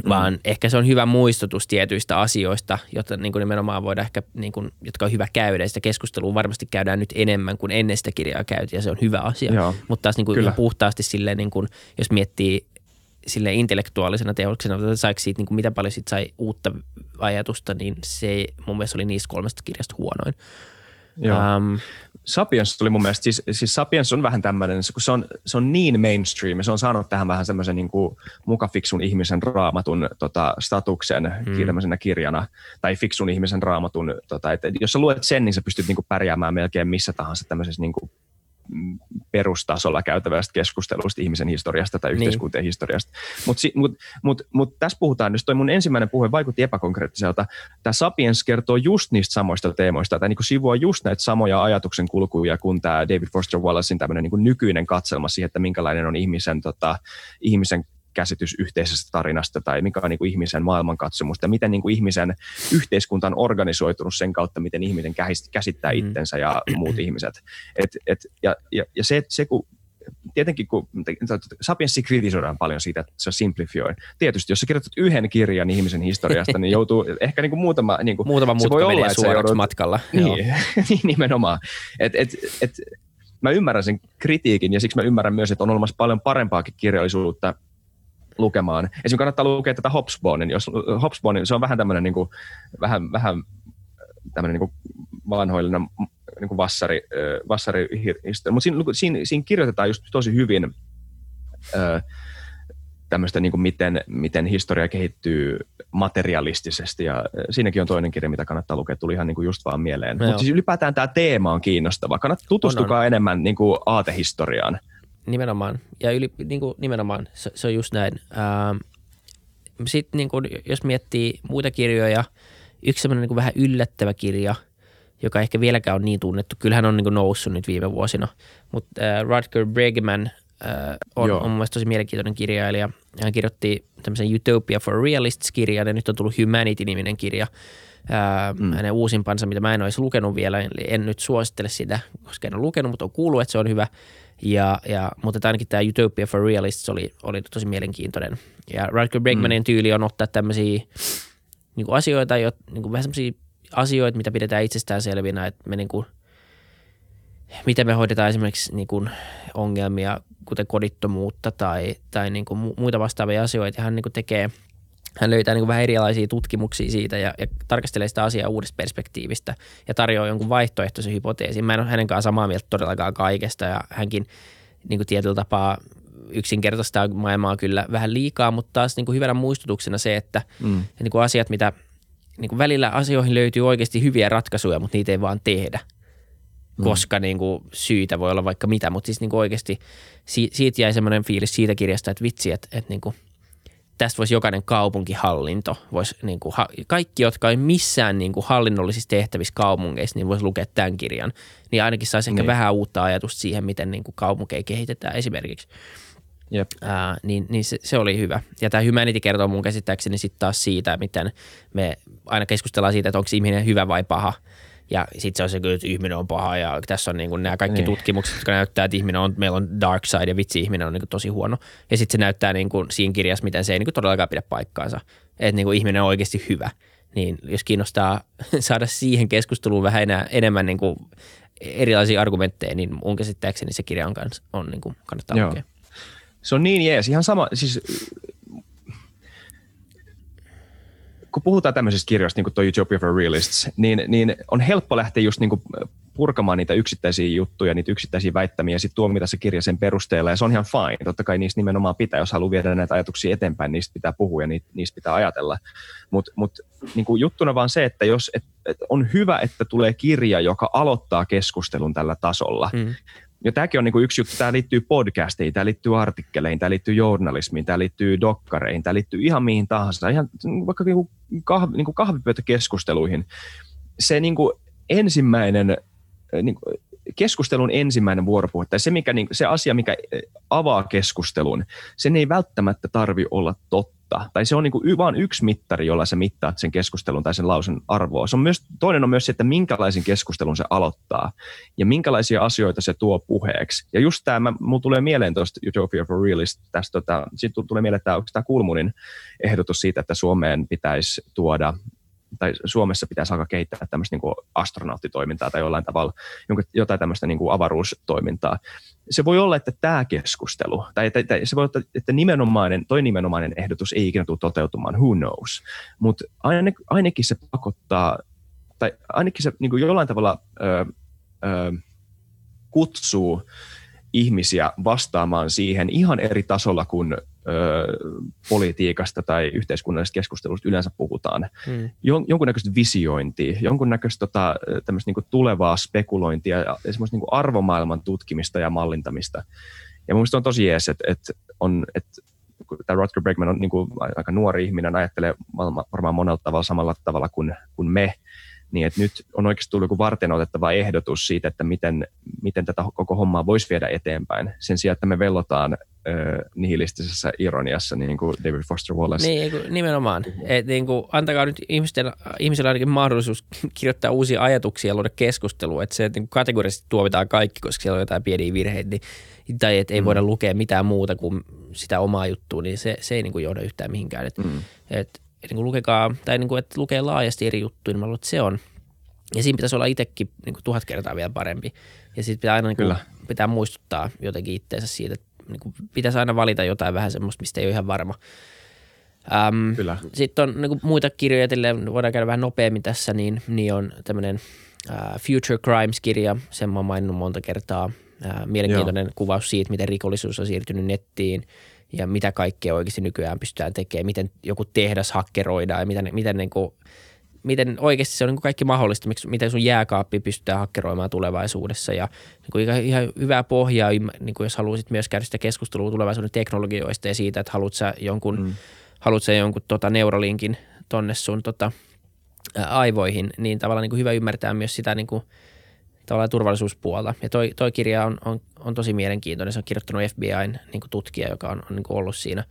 mm. vaan ehkä se on hyvä muistutus tietyistä asioista, jotta niin kuin nimenomaan voidaan ehkä, niin kuin, jotka on hyvä käydä. Sitä keskustelua varmasti käydään nyt enemmän kuin ennen sitä kirjaa käytiin ja se on hyvä asia. Joo, Mutta taas niin kuin puhtaasti silleen, niin kuin, jos miettii sille intellektuaalisena teoksena, että saiko siitä niin kuin mitä paljon siitä sai uutta ajatusta, niin se mun mielestä oli niistä kolmesta kirjasta huonoin. Joo. Um, Sapiens tuli mun mielestä, siis, siis Sapiens on vähän tämmöinen, kun se on, se on niin mainstream, se on saanut tähän vähän semmoisen niin kuin mukafiksun ihmisen raamatun tota, statuksen mm. tämmöisenä kirjana, tai fiksun ihmisen raamatun, tota, että jos sä luet sen, niin sä pystyt niin kuin pärjäämään melkein missä tahansa tämmöisessä niin kuin perustasolla käytävästä keskustelusta ihmisen historiasta tai yhteiskuntien niin. historiasta. Mutta si, mut, mut, mut tässä puhutaan, jos toi mun ensimmäinen puhe vaikutti epäkonkreettiselta, tämä Sapiens kertoo just niistä samoista teemoista, tai niinku sivua just näitä samoja ajatuksen kulkuja kuin tämä David Foster Wallacein tämmöinen niinku nykyinen katselma siihen, että minkälainen on ihmisen, tota, ihmisen käsitys yhteisestä tarinasta tai mikä on niin kuin ihmisen maailmankatsomusta ja miten niin kuin ihmisen yhteiskunta on organisoitunut sen kautta, miten ihminen käsittää mm. itsensä ja muut ihmiset. Et, et, ja, ja, ja se, se, kun tietenkin kun Sapienssi kritisoidaan paljon siitä, että se simplifioi. Tietysti, jos sä kirjoitat yhden kirjan ihmisen historiasta, niin joutuu ehkä niin kuin muutama... Niin kuin, muutama se voi olla, että joudut, matkalla. Niin, niin nimenomaan. Et, et, et, mä ymmärrän sen kritiikin ja siksi mä ymmärrän myös, että on olemassa paljon parempaakin kirjallisuutta lukemaan. Esimerkiksi kannattaa lukea tätä Hobsbawmin, jos Hobsbawmin, se on vähän tämmöinen niin kuin, vähän, vähän tämmöinen niin vanhoillinen niin kuin vassari, vassari mutta siinä, siinä, siinä, kirjoitetaan just tosi hyvin tämmöistä, niin kuin miten, miten historia kehittyy materialistisesti ja siinäkin on toinen kirja, mitä kannattaa lukea, tuli ihan niin kuin just vaan mieleen. Mutta siis ylipäätään tämä teema on kiinnostava. Kannattaa tutustukaa on, on. enemmän niin kuin aatehistoriaan. Nimenomaan. Ja yli, niin kuin, nimenomaan, se, se on just näin. Ähm, Sitten niin jos miettii muita kirjoja, yksi semmoinen niin vähän yllättävä kirja, joka ehkä vieläkään on niin tunnettu. Kyllähän on niin kuin noussut nyt viime vuosina. Mutta äh, Rutger Bregman äh, on, on mun tosi mielenkiintoinen kirjailija. Hän kirjoitti tämmöisen Utopia for Realists-kirjan ja nyt on tullut Humanity-niminen kirja. Ää, mm. Hänen uusimpansa, mitä mä en olisi lukenut vielä, eli en nyt suosittele sitä, koska en ole lukenut, mutta on kuullut, että se on hyvä. Ja, ja, mutta ainakin tämä Utopia for Realists oli, oli tosi mielenkiintoinen. Ja Rutger Bregmanin mm. tyyli on ottaa tämmöisiä niin asioita, jo, niin kuin vähän semmoisia asioita, mitä pidetään itsestäänselvinä, että me niin kuin, miten me hoidetaan esimerkiksi niin kuin ongelmia, kuten kodittomuutta tai, tai niin kuin muita vastaavia asioita. Hän niin kuin tekee, hän löytää niin kuin vähän erilaisia tutkimuksia siitä ja, ja tarkastelee sitä asiaa uudesta perspektiivistä ja tarjoaa jonkun vaihtoehtoisen hypoteesin. Mä en ole hänen kanssaan samaa mieltä todellakaan kaikesta ja hänkin niin kuin tietyllä tapaa yksinkertaistaa maailmaa kyllä vähän liikaa, mutta taas niin kuin hyvänä muistutuksena se, että mm. niin kuin asiat, mitä niin kuin välillä asioihin löytyy oikeasti hyviä ratkaisuja, mutta niitä ei vaan tehdä – Mm. koska niin kuin, syitä voi olla vaikka mitä, mutta siis niin kuin oikeasti si- siitä jäi semmoinen fiilis siitä kirjasta, että vitsi, että, että niin kuin, tästä voisi jokainen kaupunkihallinto, voisi, niin kuin, kaikki, jotka ei missään niin kuin, hallinnollisissa tehtävissä kaupungeissa, niin voisi lukea tämän kirjan. Niin ainakin saisi ehkä niin. vähän uutta ajatusta siihen, miten niin kuin, kaupunkeja kehitetään esimerkiksi. Jep. Ää, niin niin se, se, oli hyvä. Ja tämä Humanity kertoo mun käsittääkseni sitten taas siitä, miten me aina keskustellaan siitä, että onko ihminen hyvä vai paha – ja sitten se on se kyllä, että ihminen on paha ja tässä on niin kuin nämä kaikki niin. tutkimukset, jotka näyttää, että ihminen on, meillä on dark side ja vitsi ihminen on niin kuin tosi huono. Ja sitten se näyttää niin kuin siinä kirjassa, miten se ei niin kuin todellakaan pidä paikkaansa. Että niin kuin ihminen on oikeasti hyvä. Niin jos kiinnostaa saada siihen keskusteluun vähän enää, enemmän niin kuin erilaisia argumentteja, niin mun käsittääkseni se kirja on, kans, on niin kuin kannattaa Joo. lukea. Se on niin jees. Ihan sama, siis kun puhutaan tämmöisistä kirjoista, niin kuin tuo Utopia for Realists, niin, niin on helppo lähteä just niin kuin purkamaan niitä yksittäisiä juttuja, niitä yksittäisiä väittämiä ja sitten tuomita se kirja sen perusteella. Ja se on ihan fine. Totta kai niistä nimenomaan pitää, jos haluaa viedä näitä ajatuksia eteenpäin, niistä pitää puhua ja niistä pitää ajatella. Mutta mut, niin juttuna vaan se, että jos et, et on hyvä, että tulee kirja, joka aloittaa keskustelun tällä tasolla. Mm. Ja tämäkin on niin kuin yksi juttu, tämä liittyy podcasteihin, tämä liittyy artikkeleihin, tämä liittyy journalismiin, tämä liittyy dokkareihin, tämä liittyy ihan mihin tahansa, ihan vaikka niin kuin kahvi, niin kuin kahvipöytäkeskusteluihin. Se niin kuin ensimmäinen, niin kuin keskustelun ensimmäinen vuoropuhe, tai se, mikä, niin, se asia, mikä avaa keskustelun, sen ei välttämättä tarvi olla totta mittaa. Tai se on niin kuin vain yksi mittari, jolla sä mittaat sen keskustelun tai sen lausun arvoa. Se on myös, toinen on myös se, että minkälaisen keskustelun se aloittaa ja minkälaisia asioita se tuo puheeksi. Ja just tämä, mulla tulee mieleen tuosta Utopia for Realist, tästä, tota, siitä tulee mieleen tämä, tämä Kulmunin ehdotus siitä, että Suomeen pitäisi tuoda tai Suomessa pitäisi alkaa kehittää tämmöistä niin kuin astronauttitoimintaa tai jollain tavalla jotain tämmöistä niin kuin avaruustoimintaa. Se voi olla, että tämä keskustelu, tai, tai, tai se voi olla, että nimenomainen, toi nimenomainen ehdotus ei ikinä tule toteutumaan, who knows. Mutta ainakin se pakottaa, tai ainakin se niin kuin jollain tavalla ö, ö, kutsuu ihmisiä vastaamaan siihen ihan eri tasolla kuin ö, politiikasta tai yhteiskunnallisesta keskustelusta yleensä puhutaan. Hmm. Jon, jonkunnäköistä visiointia, jonkunnäköistä tota, niin tulevaa spekulointia ja semmoista niin arvomaailman tutkimista ja mallintamista. Ja mun mielestä on tosi jees, että, että, on, että tämä Rutger Bregman on niin kuin aika nuori ihminen, ajattelee varmaan monella tavalla samalla tavalla kuin, kuin me – niin että nyt on oikeasti tullut joku varten otettava ehdotus siitä, että miten, miten tätä koko hommaa voisi viedä eteenpäin. Sen sijaan, että me vellotaan äh, nihilistisessä ironiassa, niin kuin David Foster Wallace. Niin, nimenomaan. Et, niin kuin, antakaa nyt ihmisten, ihmisillä ainakin mahdollisuus kirjoittaa uusia ajatuksia ja luoda keskustelua. Että se, että niin kategorisesti tuomitaan kaikki, koska siellä on jotain pieniä virheitä, niin, tai että ei mm. voida lukea mitään muuta kuin sitä omaa juttua, niin se, se ei niin kuin johda yhtään mihinkään. Et, mm. et, niin kuin lukekaa, tai niin kuin, että lukee laajasti eri juttuja, niin mä luulen, että se on. Ja siinä pitäisi olla itsekin niin kuin tuhat kertaa vielä parempi. Ja sitten pitää aina niin kuin, pitää muistuttaa jotenkin itseensä siitä, että niin kuin, pitäisi aina valita jotain vähän semmoista, mistä ei ole ihan varma. Ähm, Kyllä. Sitten on niin kuin muita kirjoja, voidaan käydä vähän nopeammin tässä, niin, niin on tämmöinen uh, Future Crimes-kirja, sen mä oon maininnut monta kertaa. Uh, mielenkiintoinen Joo. kuvaus siitä, miten rikollisuus on siirtynyt nettiin – ja mitä kaikkea oikeasti nykyään pystytään tekemään, miten joku tehdas hakkeroidaan ja miten, miten, niin kuin, miten oikeasti se on niin kuin kaikki mahdollista, miten sun jääkaappi pystytään hakkeroimaan tulevaisuudessa ja niin kuin ihan, ihan hyvää pohjaa, niin kuin jos haluaisit myös käydä sitä keskustelua tulevaisuuden teknologioista ja siitä, että haluat sä jonkun, mm. haluat sä jonkun tota neurolinkin tonne sun tota, aivoihin, niin tavallaan niin kuin hyvä ymmärtää myös sitä niin kuin – tavallaan turvallisuuspuolta. Ja toi, toi kirja on, on, on tosi mielenkiintoinen. Se on kirjoittanut FBIn niin tutkija, joka on, on niin ollut siinä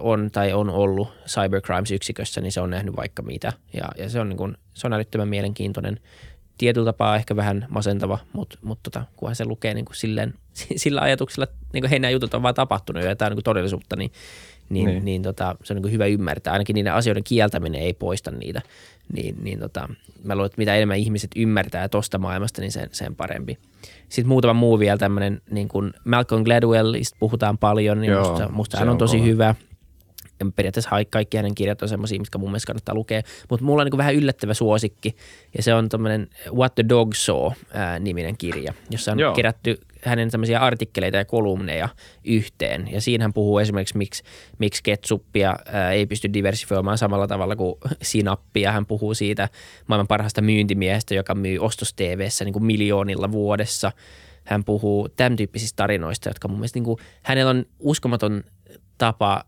on tai on ollut cybercrimes-yksikössä, niin se on nähnyt vaikka mitä. Ja, ja se, on niin kuin, se on älyttömän mielenkiintoinen. Tietyllä tapaa ehkä vähän masentava, mutta, mutta tota, kunhan se lukee niin kuin silleen, sillä ajatuksella, niin kuin hei nämä jutut on vaan tapahtunut ja tämä on niin kuin todellisuutta, niin, niin, niin. niin tota, se on niin hyvä ymmärtää. Ainakin niiden asioiden kieltäminen ei poista niitä niin, niin tota, mä luulen, että mitä enemmän ihmiset ymmärtää tosta maailmasta, niin sen, sen parempi. Sitten muutama muu vielä tämmöinen, niin kuin Malcolm Gladwellista puhutaan paljon, niin Joo, musta, musta hän on, on tosi kova. hyvä. Periaatteessa kaikki hänen kirjat on semmoisia, mitkä mun mielestä kannattaa lukea. Mutta mulla on niin vähän yllättävä suosikki, ja se on tämmöinen What the Dog Saw-niminen kirja, jossa on Joo. kerätty hänen tämmöisiä artikkeleita ja kolumneja yhteen. Ja siinä hän puhuu esimerkiksi, miksi, miksi ketsuppia ää, ei pysty diversifioimaan samalla tavalla kuin sinappia. Hän puhuu siitä maailman parhaasta myyntimiehestä, joka myy ostos TVssä niin kuin miljoonilla vuodessa. Hän puhuu tämän tyyppisistä tarinoista, jotka mun mielestä niin kuin, hänellä on uskomaton tapa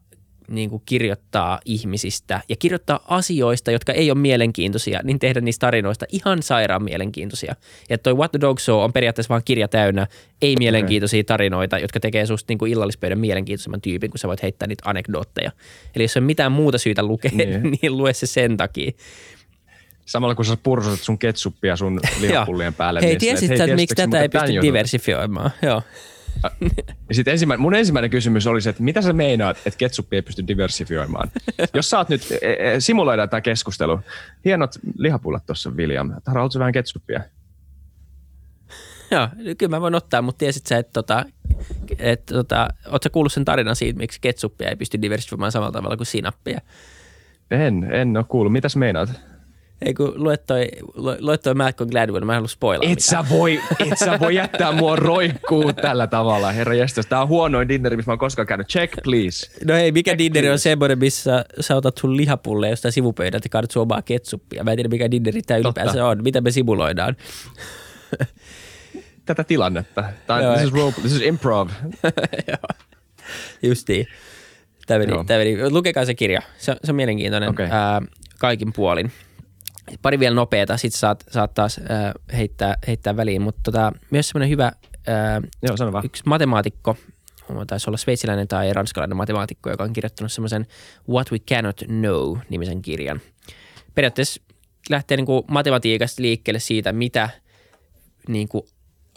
niin kuin kirjoittaa ihmisistä ja kirjoittaa asioista, jotka ei ole mielenkiintoisia, niin tehdä niistä tarinoista ihan sairaan mielenkiintoisia. Ja toi What the Dog Show on periaatteessa vain kirja täynnä ei mielenkiintoisia tarinoita, jotka tekee susta niin kuin illallispöydän mielenkiintoisemman tyypin, kun sä voit heittää niitä anekdootteja. Eli jos on mitään muuta syytä lukea, niin, niin lue se sen takia. Samalla kun sä pursut sun ketsuppia sun lihapullien päälle. Hei, niin tiesit sä, että miksi tätä ei pysty diversifioimaan? Joo. Sitten ensimmäinen, mun ensimmäinen kysymys oli se, että mitä sä meinaat, että ketsuppi ei pysty diversifioimaan? Jos oot nyt, e, e, simuloidaan tämä keskustelu. Hienot lihapullat tuossa, William. Haluatko vähän ketsuppia? Joo, kyllä mä voin ottaa, mutta tiesit sä, että tota, et, tota, ootko kuullut sen tarinan siitä, miksi ketsuppia ei pysty diversifioimaan samalla tavalla kuin sinappia? En, en ole kuullut. Mitäs meinaat? Ei kun luet toi, luet toi Malcolm Gladwell, mä en halua spoilaa et sä, voi, et sä voi jättää mua roikkuu tällä tavalla, herra jästäs. Tää on huonoin dinneri, missä mä oon koskaan käynyt. Check, please. No hei, mikä Check, dinneri please. on semmoinen, missä sä otat sun lihapulle jostain sivupöydältä ja kaadat sun omaa ketsuppia. Mä en tiedä, mikä dinneri tää ylipäänsä on. Mitä me simuloidaan? Tätä tilannetta. Tämä, this, is role, this is improv. Justiin. Tämä meni, tämä meni. Lukekaa se kirja. Se, se on mielenkiintoinen okay. ää, kaikin puolin pari vielä nopeeta, sit saat, saat taas äh, heittää, heittää väliin, mutta tota, myös semmoinen hyvä äh, Joo, sano vaan. yksi matemaatikko, taisi olla sveitsiläinen tai ranskalainen matemaatikko, joka on kirjoittanut semmoisen What We Cannot Know-nimisen kirjan. Periaatteessa lähtee niin kuin matematiikasta liikkeelle siitä, mitä niin kuin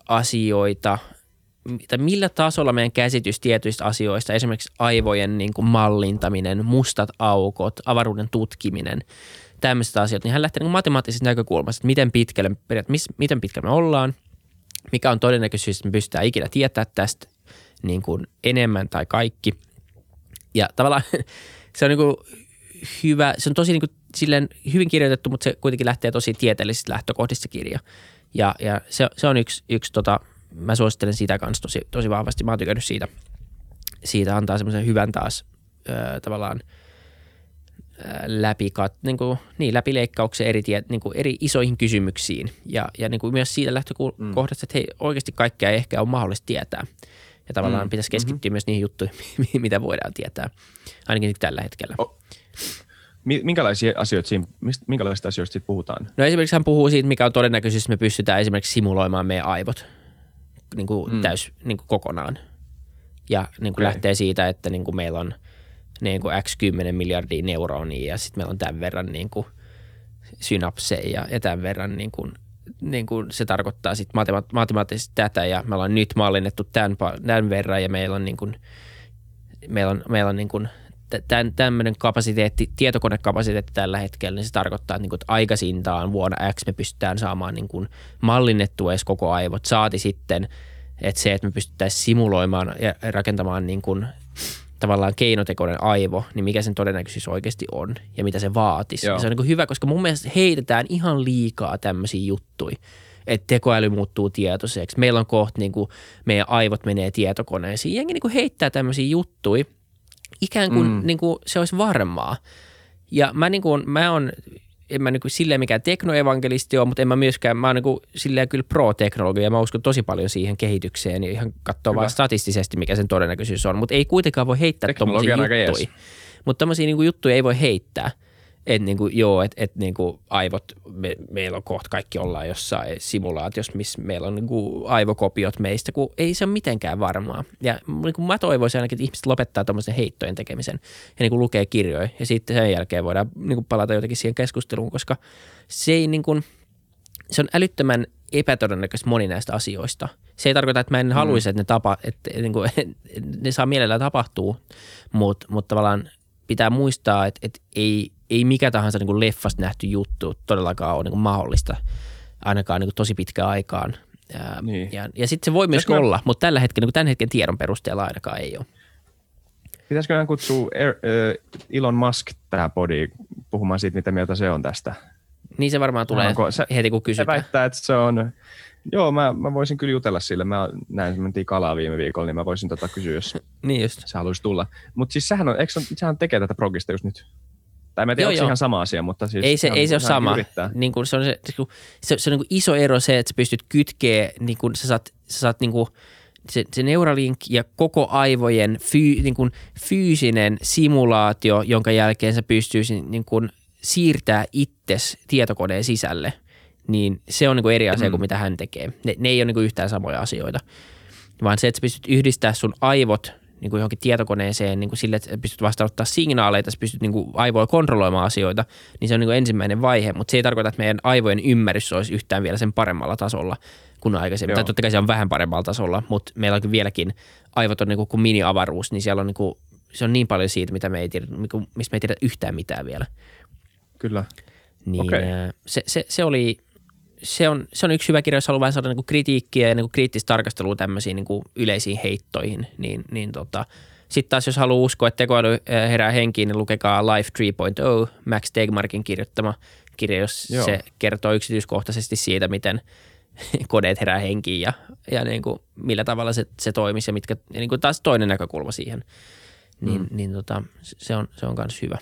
asioita, tai millä tasolla meidän käsitys tietyistä asioista, esimerkiksi aivojen niin kuin mallintaminen, mustat aukot, avaruuden tutkiminen – tämmöiset asiat, niin hän lähtee niin matemaattisesta näkökulmasta, että miten pitkälle, miss, miten pitkälle me ollaan, mikä on todennäköisyys, että me pystytään ikinä tietää tästä niin kuin enemmän tai kaikki. Ja tavallaan se on niin kuin hyvä, se on tosi niin kuin silleen hyvin kirjoitettu, mutta se kuitenkin lähtee tosi tieteellisistä lähtökohdista kirja. Ja, ja se, se on yksi, yksi tota, mä suosittelen sitä kanssa tosi, tosi vahvasti. Mä oon tykännyt siitä. Siitä antaa semmoisen hyvän taas ö, tavallaan – läpi, niin kuin, niin, läpileikkauksen eri, niin kuin eri isoihin kysymyksiin ja, ja niin kuin myös siitä lähtökohdasta, että hei, oikeasti kaikkea ei ehkä ole mahdollista tietää. Ja tavallaan mm. pitäisi keskittyä mm-hmm. myös niihin juttuihin, mitä voidaan tietää, ainakin tällä hetkellä. Minkälaisia asioita siinä, minkälaisista asioista siitä puhutaan? No esimerkiksi hän puhuu siitä, mikä on todennäköisesti, me pystytään esimerkiksi simuloimaan meidän aivot niin kuin mm. täys niin kuin kokonaan. Ja niin kuin okay. lähtee siitä, että niin kuin meillä on – niin kuin x 10 miljardia neuronia ja sitten meillä on tämän verran niin kuin synapseja ja tämän verran niin kuin, niin kuin se tarkoittaa sitten matema- matemaattisesti tätä ja me ollaan nyt mallinnettu tämän, tämän verran ja meillä on niin kuin, meillä on, meillä on niin kuin tämän, tämmöinen kapasiteetti, tietokonekapasiteetti tällä hetkellä, niin se tarkoittaa, että, niin että aikaisintaan vuonna X me pystytään saamaan niin kuin mallinnettua edes koko aivot. Saati sitten, että se, että me pystyttäisiin simuloimaan ja rakentamaan niin kuin tavallaan keinotekoinen aivo, niin mikä sen todennäköisyys oikeasti on ja mitä se vaatisi. Ja se on niin kuin hyvä, koska mun mielestä heitetään ihan liikaa tämmöisiä juttuja että tekoäly muuttuu tietoiseksi. Meillä on kohta niin kuin meidän aivot menee tietokoneisiin. Jengi niin kuin heittää tämmöisiä juttuja ikään kuin, mm. niin kuin se olisi varmaa. Ja mä, niin kuin, mä on en mä niinku silleen mikään teknoevankelisti ole, mutta en mä myöskään, mä oon niinku silleen kyllä pro-teknologia ja mä uskon tosi paljon siihen kehitykseen ja ihan katsoa vaan statistisesti, mikä sen todennäköisyys on, mutta ei kuitenkaan voi heittää tuommoisia juttuja. Mutta tämmöisiä niinku juttuja ei voi heittää – että niin kuin, joo, että et, niin kuin aivot, me, meillä on kohta kaikki ollaan jossain simulaatiossa, missä meillä on niin kuin aivokopiot meistä, kun ei se ole mitenkään varmaa. Ja niin kuin mä toivoisin ainakin, että ihmiset lopettaa tuommoisen heittojen tekemisen ja niin kuin lukee kirjoja ja sitten sen jälkeen voidaan niin kuin palata jotenkin siihen keskusteluun, koska se ei niin kuin, se on älyttömän epätodennäköistä moni näistä asioista. Se ei tarkoita, että mä en mm. haluaisi, että ne, tapa, että, että, että ne saa mielellään tapahtuu, mutta, mutta tavallaan pitää muistaa, että, että ei, ei mikä tahansa niin kuin leffasta nähty juttu todellakaan ole niin kuin mahdollista ainakaan niin kuin tosi pitkään aikaan. Ja, niin. ja, ja sitten se voi myös Pitäisikö... olla, mutta tällä hetkellä, niin tämän hetken tiedon perusteella ainakaan ei ole. Pitäisikö kutsua äh, Elon Musk tähän podiin puhumaan siitä, mitä mieltä se on tästä? Niin se varmaan tulee Onko, se, heti, kun kysytään. Se väittää, että se on Joo, mä, mä voisin kyllä jutella sille. Mä näin, mentiin kalaa viime viikolla, niin mä voisin tota kysyä, jos niin just. se haluaisi tulla. Mutta siis sehän on, eikö sehän tekee tätä progista just nyt? Tai en tiedä, joo, onko joo. ihan sama asia, mutta siis... Ei se, ei se ole sama. Niin kuin se on, se, se, se on niin kuin iso ero se, että sä pystyt kytkee, niin kuin sä saat, sä saat niin kuin, se, se Neuralink ja koko aivojen fyy, niin kuin fyysinen simulaatio, jonka jälkeen sä pystyisit niin kuin siirtää itses tietokoneen sisälle, niin se on niin kuin eri asia mm. kuin mitä hän tekee. Ne, ne ei ole niin kuin yhtään samoja asioita, vaan se, että sä pystyt yhdistämään sun aivot niin kuin johonkin tietokoneeseen niin kuin sille, että pystyt vastaanottaa signaaleita, sä pystyt niin kuin aivoilla kontrolloimaan asioita, niin se on niin kuin ensimmäinen vaihe, mutta se ei tarkoita, että meidän aivojen ymmärrys olisi yhtään vielä sen paremmalla tasolla kuin aikaisemmin. Joo. Tai totta kai se on vähän paremmalla tasolla, mutta meillä on vieläkin aivot on niin kuin, kuin mini-avaruus, niin siellä on niin kuin, se on niin paljon siitä, mitä me ei tiedä, niin mistä me ei tiedä yhtään mitään vielä. Kyllä. Niin okay. se, se, se, oli, se on, se on yksi hyvä kirja, jos haluaa vähän saada niin kuin kritiikkiä ja niin kuin kriittistä tarkastelua tämmöisiin niin kuin yleisiin heittoihin, niin, niin tota, sitten taas jos haluaa uskoa, että tekoäly eh, herää henkiin, niin lukekaa Life 3.0, Max Tegmarkin kirjoittama kirja, jos Joo. se kertoo yksityiskohtaisesti siitä, miten kodeet herää henkiin ja, ja niin kuin millä tavalla se, se toimisi ja mitkä, ja niin kuin taas toinen näkökulma siihen. Niin, mm. niin tota, se on, se on myös hyvä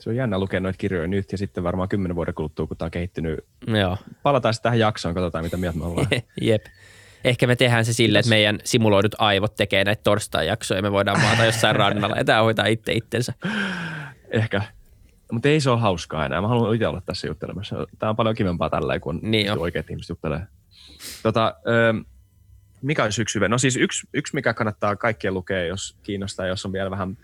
se on jännä lukea noita kirjoja nyt ja sitten varmaan kymmenen vuoden kuluttua, kun tämä on kehittynyt. Joo. Palataan sitten tähän jaksoon, katsotaan mitä mieltä me ollaan. Jep. Ehkä me tehdään se silleen, että meidän simuloidut aivot tekee näitä torstai-jaksoja ja me voidaan maata jossain rannalla ja tämä hoitaa itse itsensä. Ehkä. Mutta ei se ole hauskaa enää. Mä haluan itse olla tässä juttelemassa. Tämä on paljon kivempaa tällä, kun niin oikeat ihmiset juttelee. Tota, mikä olisi yksi hyvä? No siis yksi, yksi, mikä kannattaa kaikkien lukea, jos kiinnostaa, jos on vielä vähän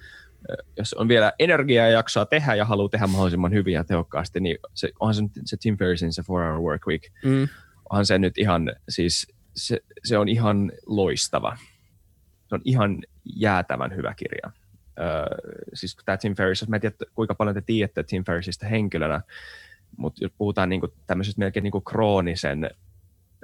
jos on vielä energiaa ja jaksaa tehdä ja haluaa tehdä mahdollisimman hyvin ja tehokkaasti, niin se, onhan se, se Tim Ferrissin se Four Hour Work Week, mm. onhan se nyt ihan, siis se, se on ihan loistava. Se on ihan jäätävän hyvä kirja. Öö, siis tämä Tim Ferriss, mä en tiedä kuinka paljon te tiedätte Tim Ferrissistä henkilönä, mutta jos puhutaan niinku tämmöisestä melkein niinku kroonisen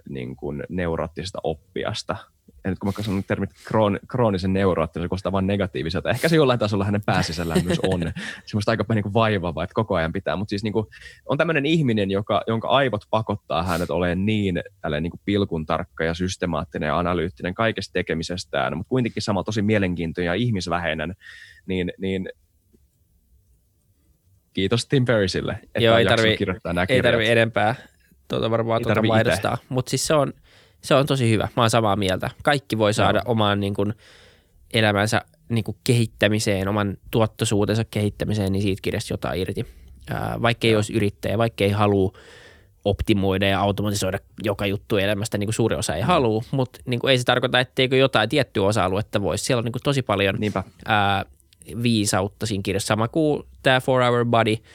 niinku neuroottisesta oppiasta, ja nyt kun mä sanon termit kroon, kroonisen neuroottinen, se kuulostaa vain negatiiviselta. Ehkä se jollain tasolla hänen pääsisällään myös on. Semmoista aika niin kuin vaivavaa, että koko ajan pitää. Mutta siis niin kuin, on tämmöinen ihminen, joka, jonka aivot pakottaa hänet olemaan niin, niin kuin pilkun tarkka ja systemaattinen ja analyyttinen kaikesta tekemisestään, mutta kuitenkin sama tosi mielenkiintoinen ja ihmisväheinen, niin, niin kiitos Tim Ferrisille, että Joo, ei tarvi, kirjoittaa nämä Ei tarvi enempää tuota varmaan tuota mainostaa, mutta siis se on – se on tosi hyvä. Mä oon samaa mieltä. Kaikki voi saada no. omaan niin kuin, elämänsä niin kuin kehittämiseen, oman tuottosuutensa kehittämiseen, niin siitä kirjasta jotain irti. vaikka ei olisi yrittäjä, vaikka ei halua optimoida ja automatisoida joka juttu elämästä, niin kuin suuri osa ei mm. halua, mutta niin kuin ei se tarkoita, etteikö jotain tiettyä osa-aluetta voisi. Siellä on niin kuin tosi paljon ää, viisautta siinä kirjassa, sama kuin tämä Four Hour Body –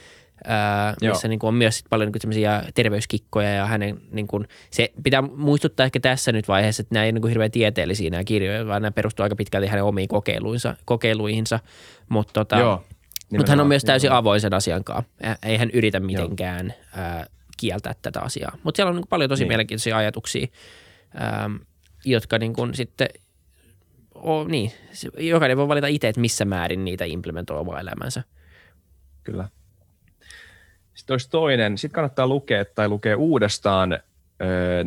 ää, missä niin kuin on myös sit paljon niin terveyskikkoja ja hänen niin kuin, se pitää muistuttaa ehkä tässä nyt vaiheessa, että nämä ei ole niin hirveän tieteellisiä nämä kirjoja, vaan nämä perustuu aika pitkälti hänen omiin kokeiluinsa, kokeiluihinsa, mutta tota, Mutta hän on myös täysin avoin sen asian kanssa. Ei hän yritä mitenkään ää, kieltää tätä asiaa. Mutta siellä on niin paljon tosi niin. mielenkiintoisia ajatuksia, ää, jotka niin kuin sitten oh, niin, jokainen voi valita itse, että missä määrin niitä implementoi omaa elämänsä. Kyllä. Sitten olisi toinen, sitten kannattaa lukea tai lukea uudestaan uh,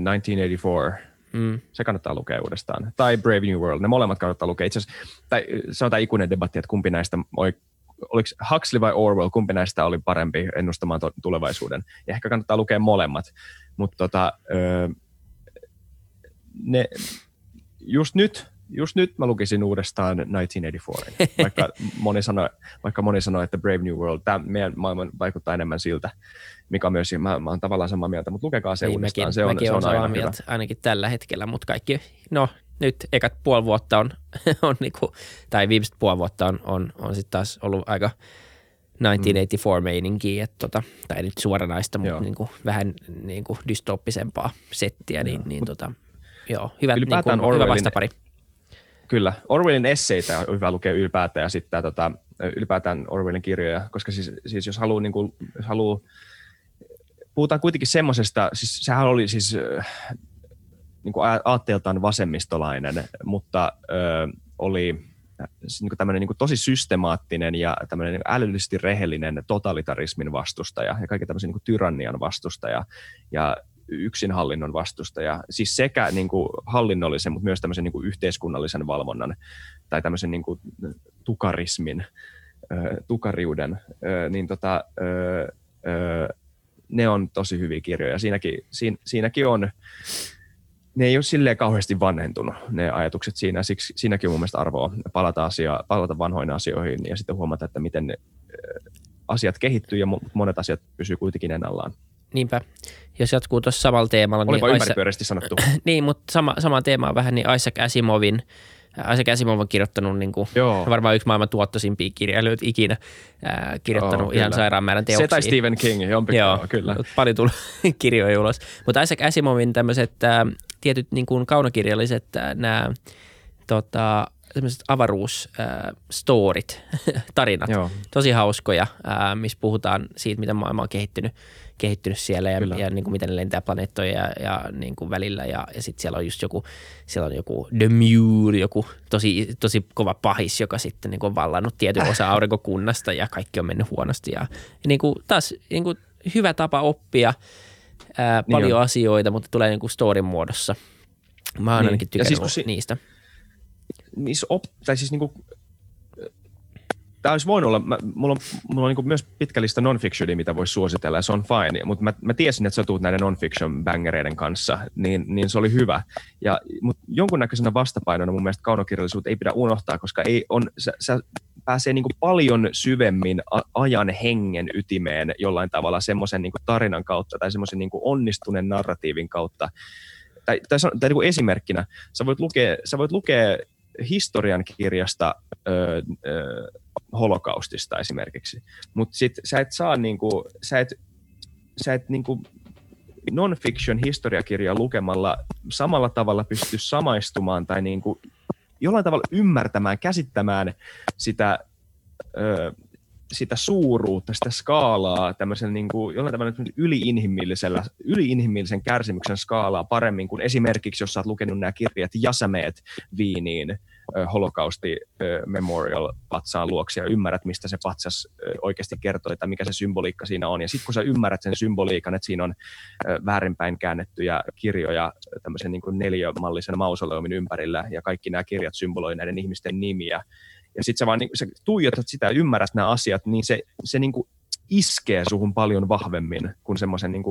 1984. Mm. Se kannattaa lukea uudestaan. Tai Brave New World. Ne molemmat kannattaa lukea. Itse asiassa, tai se on tämä ikuinen debatti, että kumpi näistä, oliko Huxley vai Orwell, kumpi näistä oli parempi ennustamaan tulevaisuuden. Ja ehkä kannattaa lukea molemmat. Mutta tota, uh, ne, just nyt just nyt mä lukisin uudestaan 1984, vaikka moni sanoi, vaikka moni sanoi että Brave New World, tämä meidän maailman vaikuttaa enemmän siltä, mikä on myös, mä, mä olen tavallaan samaa mieltä, mutta lukekaa se niin, uudestaan, mäkin, se on, mäkin se on aina mieltä, hyvä. ainakin tällä hetkellä, mutta kaikki, no nyt ekat puoli vuotta on, on niinku, tai viimeiset puoli vuotta on, on, on sitten taas ollut aika 1984 mm. meininkiä, että tota, tai nyt suoranaista, mutta niinku, vähän niinku dystoppisempaa settiä, niin, niin tota, joo, hyvä, niinku, hyvä vastapari. Kyllä, Orwellin esseitä on hyvä lukea ylipäätään ja sitten tota, ylipäätään Orwellin kirjoja, koska siis, siis jos haluaa, niin kuin, haluaa puhutaan kuitenkin semmoisesta, siis sehän oli siis niin kuin aatteeltaan vasemmistolainen, mutta ö, oli siis niin tämmöinen niin tosi systemaattinen ja tämmöinen niin älyllisesti rehellinen totalitarismin vastustaja ja kaiken tämmöisen niin tyrannian vastustaja. Ja yksinhallinnon vastustaja, siis sekä niin kuin hallinnollisen, mutta myös tämmöisen niin kuin yhteiskunnallisen valvonnan tai tämmöisen niin kuin tukarismin, tukariuden, niin tota, ne on tosi hyviä kirjoja. Siinäkin, siinä, siinäkin on ne ei ole silleen kauheasti vanhentunut, ne ajatukset siinä. Siksi siinäkin on mun mielestä arvoa palata, asia, palata vanhoihin asioihin ja sitten huomata, että miten ne asiat kehittyy ja monet asiat pysyy kuitenkin ennallaan. Niinpä. Jos jatkuu tuossa samalla teemalla. Olipa niin ympäripyöreästi sanottu. niin, mutta sama, sama teema on vähän niin Isaac Asimovin Isaac Asimov on kirjoittanut niin kuin, varmaan yksi maailman tuottosimpia kirjailijoita ikinä. Ää, kirjoittanut Joo, ihan sairaan määrän teoksia. Se tai Stephen King, jompi Joo, kyllä. Paljon tullut kirjoja ulos. Mutta Isaac Asimovin tämmöiset äh, tietyt niin kuin kaunokirjalliset äh, nämä tota, semmoiset avaruusstorit, tarinat, Joo. tosi hauskoja, missä puhutaan siitä, miten maailma on kehittynyt, kehittynyt siellä ja, ja niin kuin miten ne lentää planeettoja ja, ja niin kuin välillä. Ja, ja sitten siellä on just joku, siellä on joku The Mule, joku tosi, tosi kova pahis, joka sitten niin kuin on vallannut tietyn osa aurinkokunnasta ja kaikki on mennyt huonosti. Ja, ja niin kuin taas niin kuin hyvä tapa oppia ää, niin paljon on. asioita, mutta tulee niin kuin storin muodossa. Mä oon niin. ainakin tykännyt siis, niistä niissä op, tai siis niinku, tämä olisi voinut olla, mä, mulla on, mulla on niinku myös pitkällistä non-fictionia, mitä voisi suositella, ja se on fine, mutta mä, mä tiesin, että sä tuut näiden non-fiction bangereiden kanssa, niin, niin se oli hyvä. Ja, mutta jonkunnäköisenä vastapainona mun mielestä kaunokirjallisuutta ei pidä unohtaa, koska ei on, sä, sä pääsee niinku paljon syvemmin ajan hengen ytimeen jollain tavalla semmoisen niinku tarinan kautta tai semmoisen niinku onnistuneen narratiivin kautta. Tai, tai, tai, tai niinku esimerkkinä, sä voit lukea, sä voit lukea historian kirjasta ö, ö, holokaustista esimerkiksi, mutta sitten sä et saa niinku, sä et, sä et niinku non-fiction historiakirjaa lukemalla samalla tavalla pysty samaistumaan tai niinku jollain tavalla ymmärtämään, käsittämään sitä ö, sitä suuruutta, sitä skaalaa, tämmöisen niin kuin, jollain tavalla yliinhimillisellä, yliinhimillisen kärsimyksen skaalaa paremmin kuin esimerkiksi, jos sä oot lukenut nämä kirjat Jasameet Viiniin holokausti memorial patsaan luoksi ja ymmärrät, mistä se patsas oikeasti kertoo, että mikä se symboliikka siinä on. Ja sitten kun sä ymmärrät sen symboliikan, että siinä on väärinpäin käännettyjä kirjoja tämmöisen niin kuin neliömallisen mausoleumin ympärillä ja kaikki nämä kirjat symboloi näiden ihmisten nimiä, ja sitten sä vaan niin, sä tuijotat sitä ja ymmärrät nämä asiat, niin se, se niin kuin iskee suhun paljon vahvemmin kuin semmoisen, niin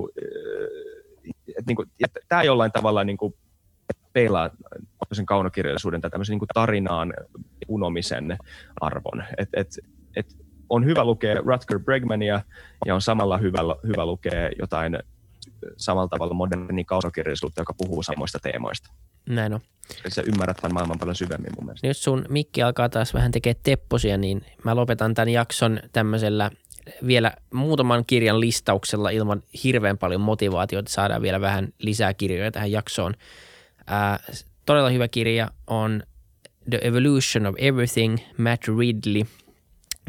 että, niin kuin, että tämä jollain tavalla niin kuin peilaa sen kaunokirjallisuuden tai tämmöisen niin tarinaan unomisen arvon. Et, et, et on hyvä lukea Rutger Bregmania ja on samalla hyvä, hyvä lukea jotain samalla tavalla moderni kaunokirjallisuutta, joka puhuu samoista teemoista. Näin on. Sä ymmärrät tämän maailman paljon syvemmin mun mielestä. Nyt sun mikki alkaa taas vähän tekemään tepposia, niin mä lopetan tämän jakson tämmöisellä vielä muutaman kirjan listauksella ilman hirveän paljon motivaatiota. Saadaan vielä vähän lisää kirjoja tähän jaksoon. Ää, todella hyvä kirja on The Evolution of Everything, Matt Ridley,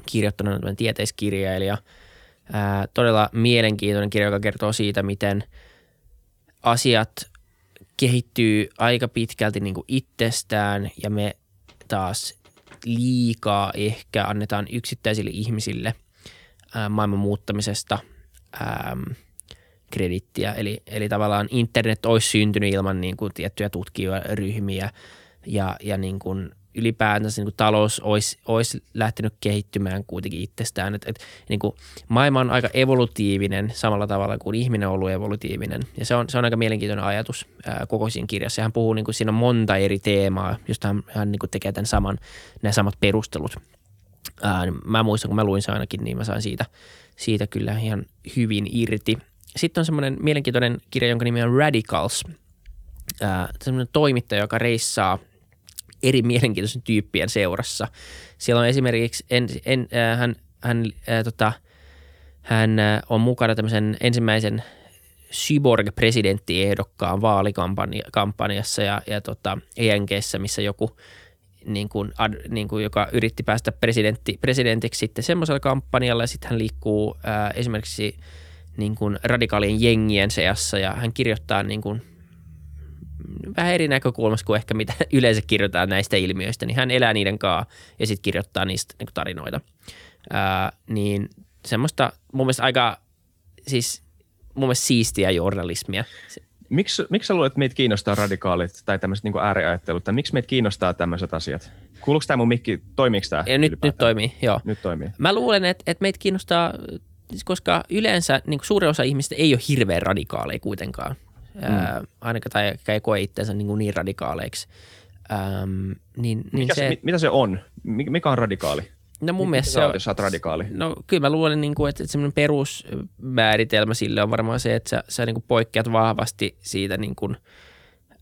kirjoittanut tieteiskirjailija. Ää, todella mielenkiintoinen kirja, joka kertoo siitä, miten asiat kehittyy aika pitkälti niin kuin itsestään ja me taas liikaa ehkä annetaan yksittäisille ihmisille ää, maailman muuttamisesta ää, kredittiä. Eli, eli tavallaan internet olisi syntynyt ilman niin kuin tiettyjä tutkijaryhmiä ja, ja niin kuin ylipäätänsä niin talous olisi, olisi lähtenyt kehittymään kuitenkin itsestään. Et, et, niin kuin maailma on aika evolutiivinen samalla tavalla kuin ihminen on ollut evolutiivinen. Ja se on, se on aika mielenkiintoinen ajatus ää, koko siinä kirjassa. Hän puhuu, niin kuin, siinä on monta eri teemaa, josta hän, hän niin kuin tekee tämän saman, nämä samat perustelut. Ää, niin mä muistan, kun mä luin sen ainakin, niin mä sain siitä, siitä kyllä ihan hyvin irti. Sitten on semmoinen mielenkiintoinen kirja, jonka nimi on Radicals. Ää, semmoinen toimittaja, joka reissaa – eri mielenkiintoisen tyyppien seurassa. Siellä on esimerkiksi, en, en, äh, hän, hän, äh, tota, hän äh, on mukana tämmöisen ensimmäisen cyborg-presidenttiehdokkaan vaalikampanjassa ja, ja tota, ENGssä, missä joku niin kuin, ad, niin kuin, joka yritti päästä presidentti, presidentiksi sitten semmoisella kampanjalla ja sitten hän liikkuu ää, esimerkiksi niin kuin radikaalien jengien seassa ja hän kirjoittaa niin kuin vähän eri näkökulmasta kuin ehkä mitä yleensä kirjoitetaan näistä ilmiöistä, niin hän elää niiden kanssa ja sitten kirjoittaa niistä niin tarinoita. Ää, niin semmoista mun mielestä aika siis mun mielestä siistiä journalismia. Miksi, miksi sä luulet, että meitä kiinnostaa radikaalit tai tämmöiset niin ääriajattelut, tai miksi meitä kiinnostaa tämmöiset asiat? Kuuluuko tämä mun mikki, toimiiko tämä? Ja nyt, nyt toimii, joo. Nyt toimii. Mä luulen, että, että meitä kiinnostaa, koska yleensä niin suurin osa ihmistä ei ole hirveän radikaaleja kuitenkaan mm. ää, ainakaan tai ei koe itseensä niin, kuin niin radikaaleiksi. Ähm, niin, niin Mikä se, se, mitä se on? Mikä on radikaali? No mun mielestä se on, jos oot radikaali? No kyllä mä luulen, niin kuin, että semmoinen perusmääritelmä sille on varmaan se, että sä, sä niin kuin poikkeat vahvasti siitä niin kuin,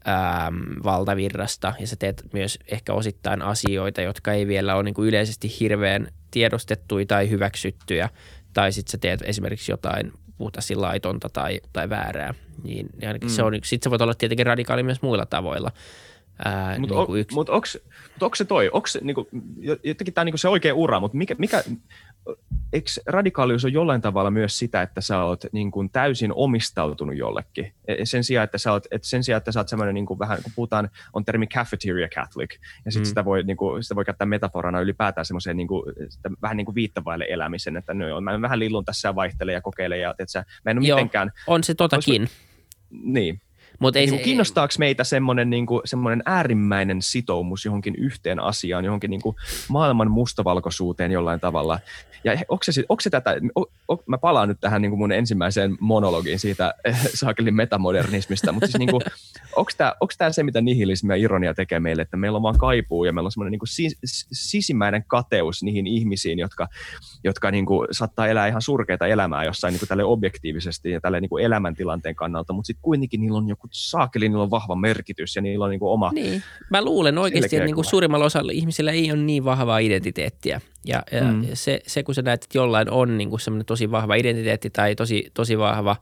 äm, valtavirrasta ja sä teet myös ehkä osittain asioita, jotka ei vielä ole niin kuin yleisesti hirveän tiedostettuja tai hyväksyttyjä. Tai sitten sä teet esimerkiksi jotain puhtaasti laitonta tai, tai väärää. Niin, niin ainakin mm. se on, sit sä voit olla tietenkin radikaali myös muilla tavoilla. Mutta niin on, mut onko se toi, onko se niinku, jotenkin tämä niinku se oikea ura, mutta mikä, mikä eikö radikaalius on jollain tavalla myös sitä, että sä oot niin kuin täysin omistautunut jollekin? E, sen sijaan, että sä oot, että sen sijaan, että sä oot semmoinen niin kuin vähän, kun puhutaan, on termi cafeteria Catholic, ja sitten mm. sitä, voi, niin kuin, sitä voi käyttää metaforana ylipäätään semmoiseen niin kuin, vähän niin kuin viittavaille elämisen, että no, mä vähän lillun tässä ja vaihtelen ja kokeilen, ja että mä en ole Joo, mitenkään... on se totakin. Olisi, niin, Mut ei niin kiinnostaako meitä semmoinen, niin kuin, semmoinen äärimmäinen sitoumus johonkin yhteen asiaan, johonkin niin kuin maailman mustavalkoisuuteen jollain tavalla? Ja onko se, onko se tätä, o, o, mä palaan nyt tähän niin kuin mun ensimmäiseen monologiin siitä eh, saakelin metamodernismista, mutta siis niin kuin, onko tämä, onko tämä se, mitä nihilismi ja ironia tekee meille, että meillä on vaan kaipuu ja meillä on semmoinen niin kuin sis, sisimmäinen kateus niihin ihmisiin, jotka, jotka niin kuin saattaa elää ihan surkeita elämää jossain niin kuin tälle objektiivisesti ja tälle niin kuin elämäntilanteen kannalta, mutta sitten kuitenkin niillä on joku saakeli, niillä on vahva merkitys ja niillä on niin kuin oma Niin, mä luulen oikeasti, että niin kuin suurimmalla osalla ihmisillä ei ole niin vahvaa identiteettiä ja, ja mm. se, se, kun sä näet, että jollain on niin kuin semmoinen tosi vahva identiteetti tai tosi, tosi vahva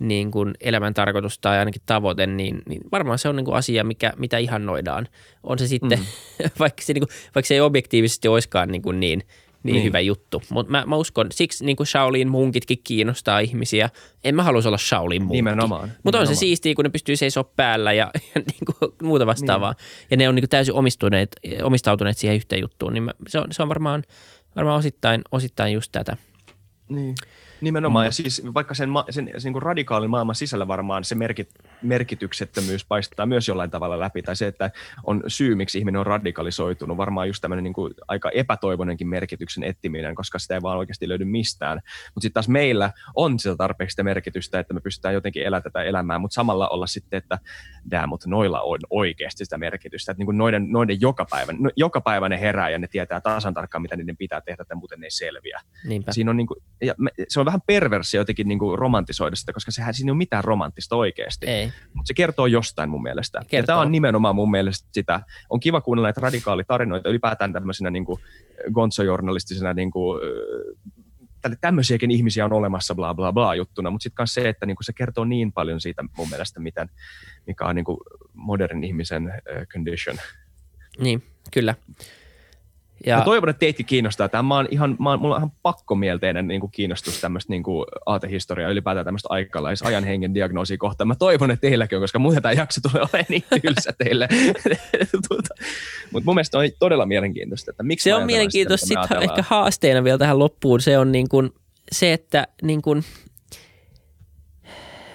niin kuin elämän tarkoitus tai ainakin tavoite, niin, niin varmaan se on niin kuin asia, mikä, mitä ihannoidaan. On se sitten, mm. vaikka, se, niin kuin, vaikka se ei objektiivisesti olisikaan niin, kuin niin, niin, niin. hyvä juttu. Mutta mä, mä uskon, siksi niin kuin Shaolin munkitkin kiinnostaa ihmisiä. En mä haluaisi olla Shaolin munkki. Nimenomaan. Mutta on se siistiä, kun ne pystyy seisoo päällä ja, ja niin kuin muuta vastaavaa. Niin. Ja ne on niin kuin täysin omistuneet, omistautuneet siihen yhteen juttuun. Niin mä, se, on, se on varmaan, varmaan osittain, osittain just tätä. Niin. Nimenomaan, ja siis vaikka sen, sen, sen niin kuin radikaalin maailman sisällä varmaan se merkit, merkityksettömyys paistaa myös jollain tavalla läpi, tai se, että on syy, miksi ihminen on radikalisoitunut, varmaan just tämmöinen niin kuin aika epätoivoinenkin merkityksen etsiminen, koska sitä ei vaan oikeasti löydy mistään. Mutta sitten taas meillä on sitä tarpeeksi sitä merkitystä, että me pystytään jotenkin elämään tätä elämää, mutta samalla olla sitten, että dää, mutta noilla on oikeasti sitä merkitystä, että niin kuin noiden, noiden joka, päivä, no, joka päivä ne herää ja ne tietää tasan tarkkaan, mitä niiden pitää tehdä, että muuten ne ei selviä. Niinpä. Siinä on niin kuin, ja me, se on vähän perversi jotenkin niin kuin romantisoida sitä, koska sehän siinä ei ole mitään romanttista oikeasti. Mutta se kertoo jostain mun mielestä. Kertoo. Ja tämä on nimenomaan mun mielestä sitä. On kiva kuunnella näitä radikaalitarinoita ylipäätään tämmöisenä niin kuin gonzo-journalistisena niin kuin, tämmöisiäkin ihmisiä on olemassa bla bla bla juttuna, mutta sitten myös se, että niinku se kertoo niin paljon siitä mun mielestä, miten, mikä on niinku modernin ihmisen uh, condition. Niin, kyllä. Ja... Mä toivon, että teitä kiinnostaa tämä. Mä oon ihan, mä oon, mulla on ihan pakkomielteinen niin kuin kiinnostus tämmöistä niin kuin aatehistoriaa, ylipäätään tämmöistä aikalais ajan hengen diagnoosia kohtaan. Mä toivon, että teilläkin on, koska muuten tämä jakso tulee olemaan niin tylsä teille. Tuota, Mutta mun mielestä on todella mielenkiintoista, että miksi Se on mielenkiintoista. Sitten ehkä haasteena vielä tähän loppuun se on niin kuin se, että niin kuin –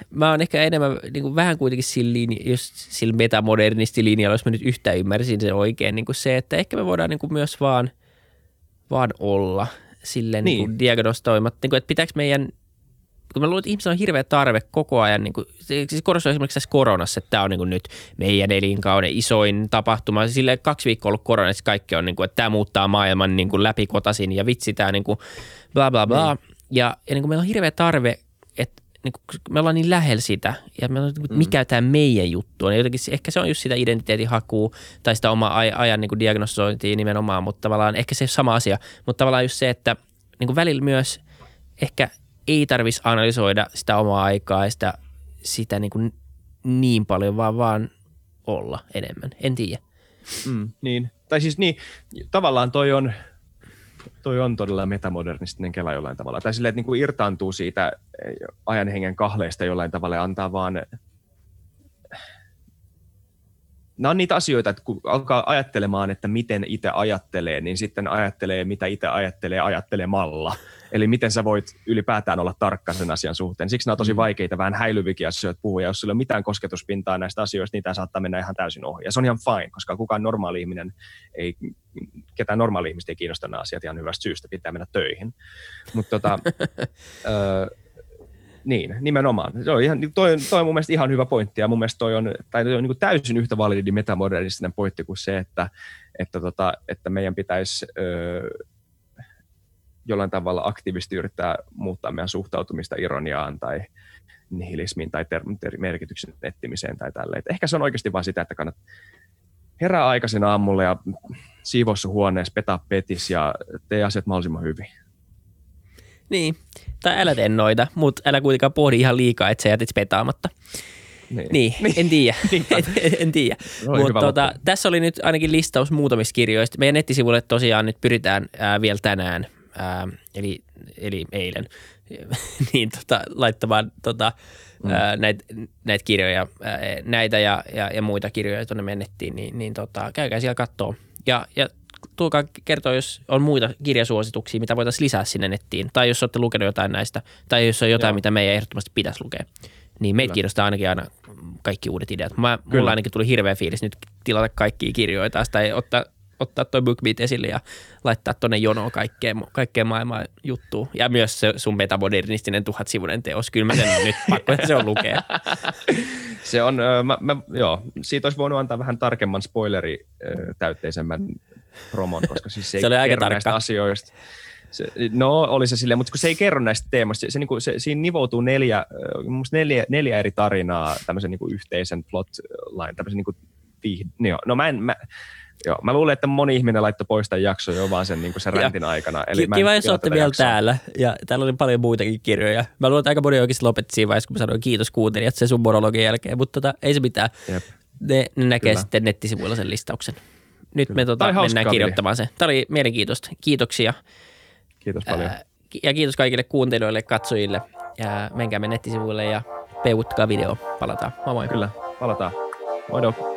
mä oon ehkä enemmän niin kuin vähän kuitenkin sillä, linja, just sillä metamodernistilinjalla, jos mä nyt yhtään ymmärsin sen oikein, niin kuin se, että ehkä me voidaan niin kuin myös vaan, vaan olla silleen niin. niin diagnostoimat, niin kuin, että pitääkö meidän kun mä luulen, että ihmisillä on hirveä tarve koko ajan, niin kuin, siis korostuu esimerkiksi tässä koronassa, että tämä on niin kuin nyt meidän elinkauden isoin tapahtuma. Sille kaksi viikkoa ollut korona, että kaikki on, niin kuin, että tämä muuttaa maailman niin kuin läpikotasin ja vitsi tämä niin kuin bla bla bla. Mm. Ja, ja niin kuin meillä on hirveä tarve, että niin kuin, me ollaan niin lähellä sitä, ja me ollaan, mm. mikä tämä meidän juttu on. Jotenkin, ehkä se on just sitä identiteetin hakua tai sitä omaa ajan niin kuin diagnosointia nimenomaan, mutta tavallaan ehkä se sama asia. Mutta tavallaan just se, että niin kuin välillä myös ehkä ei tarvitsisi analysoida sitä omaa aikaa ja sitä, sitä niin, kuin niin paljon, vaan vaan olla enemmän. En tiedä. Mm, niin. Tai siis niin, tavallaan toi on, toi on todella metamodernistinen kela jollain tavalla. Tai silleen, että niin kuin irtaantuu siitä eh, ajan hengen kahleista jollain tavalla ja antaa vaan... Nämä on niitä asioita, että kun alkaa ajattelemaan, että miten itse ajattelee, niin sitten ajattelee, mitä itse ajattelee ajattelemalla. Eli miten sä voit ylipäätään olla tarkka sen asian suhteen. Siksi nämä on tosi mm. vaikeita, vähän häilyvikin asioita puhua. Ja jos sulla ei ole mitään kosketuspintaa näistä asioista, niin tämä saattaa mennä ihan täysin ohi. Ja se on ihan fine, koska kukaan normaali ihminen ei, ketään normaali ihmistä ei kiinnosta nämä asiat ihan hyvästä syystä, pitää mennä töihin. Mutta tota, Niin, nimenomaan. Se on ihan, toi, toi on mun mielestä ihan hyvä pointti ja mun mielestä toi on, tai toi on niin täysin yhtä validi metamodernistinen pointti kuin se, että, että, tota, että meidän pitäisi öö, jollain tavalla aktiivisesti yrittää muuttaa meidän suhtautumista ironiaan tai nihilismiin tai ter- ter- merkityksen etsimiseen tai tälleen. Ehkä se on oikeasti vain sitä, että kannattaa herää aikaisin aamulla ja siivoissa huoneessa, petaa petis ja tee asiat mahdollisimman hyvin. Niin, tai älä tee noita, mutta älä kuitenkaan pohdi ihan liikaa, että sä jätit petaamatta. Niin, niin, niin. en tiedä. en, en tiedä. Tota, tässä oli nyt ainakin listaus muutamista kirjoista. Meidän nettisivuille tosiaan nyt pyritään ää, vielä tänään, ää, eli, eli eilen, niin tota, laittamaan tota, mm. näitä näit kirjoja, ää, näitä ja, ja, ja, muita kirjoja tuonne mennettiin, niin, niin tota, käykää siellä katsoa. Ja, ja tulkaa kertoa, jos on muita kirjasuosituksia, mitä voitaisiin lisää sinne nettiin. Tai jos olette lukenut jotain näistä, tai jos on jotain, Joo. mitä meidän ehdottomasti pitäisi lukea. Niin meitä Kyllä. kiinnostaa ainakin aina kaikki uudet ideat. Mä, mulla ainakin tuli hirveä fiilis nyt tilata kaikkia kirjoja taas, tai ottaa, ottaa toi BookBeat esille ja laittaa tuonne jonoon kaikkeen, kaikkeen maailman juttuun. Ja myös se sun metamodernistinen tuhatsivuinen teos. Kyllä mä sen nyt pakko, että se on lukea. se on, mä, mä, joo, siitä olisi voinut antaa vähän tarkemman spoileri täytteisemmän promon, koska siis se, se ei oli aika tarkka. asioista. Se, no oli se silleen, mutta kun se ei kerro näistä teemoista, se, se, niin kuin, se, siinä nivoutuu neljä, neljä, neljä eri tarinaa tämmöisen niin kuin yhteisen plotline, tämmöisen niin kuin no mä en, mä, Joo, mä luulen, että moni ihminen laittoi pois tämän jakson jo vaan sen, niin sen räntin aikana. Eli Kiva, jos olette vielä jaksoa. täällä. Ja täällä oli paljon muitakin kirjoja. Mä luulen, että aika moni oikeasti lopetti siinä vaiheessa, kun mä sanoin kiitos kuuntelijat sen sun monologin jälkeen. Mutta tota, ei se mitään. Jep. Ne, ne näkee Kyllä. sitten nettisivuilla sen listauksen. Nyt Kyllä. me tota, mennään kirjoittamaan se. Tämä oli mielenkiintoista. Kiitoksia. Kiitos paljon. Ää, ja kiitos kaikille kuuntelijoille, katsojille. Ja menkäämme nettisivuille ja peutkaa video. Palataan. Moi moi. Kyllä, palataan. Moido.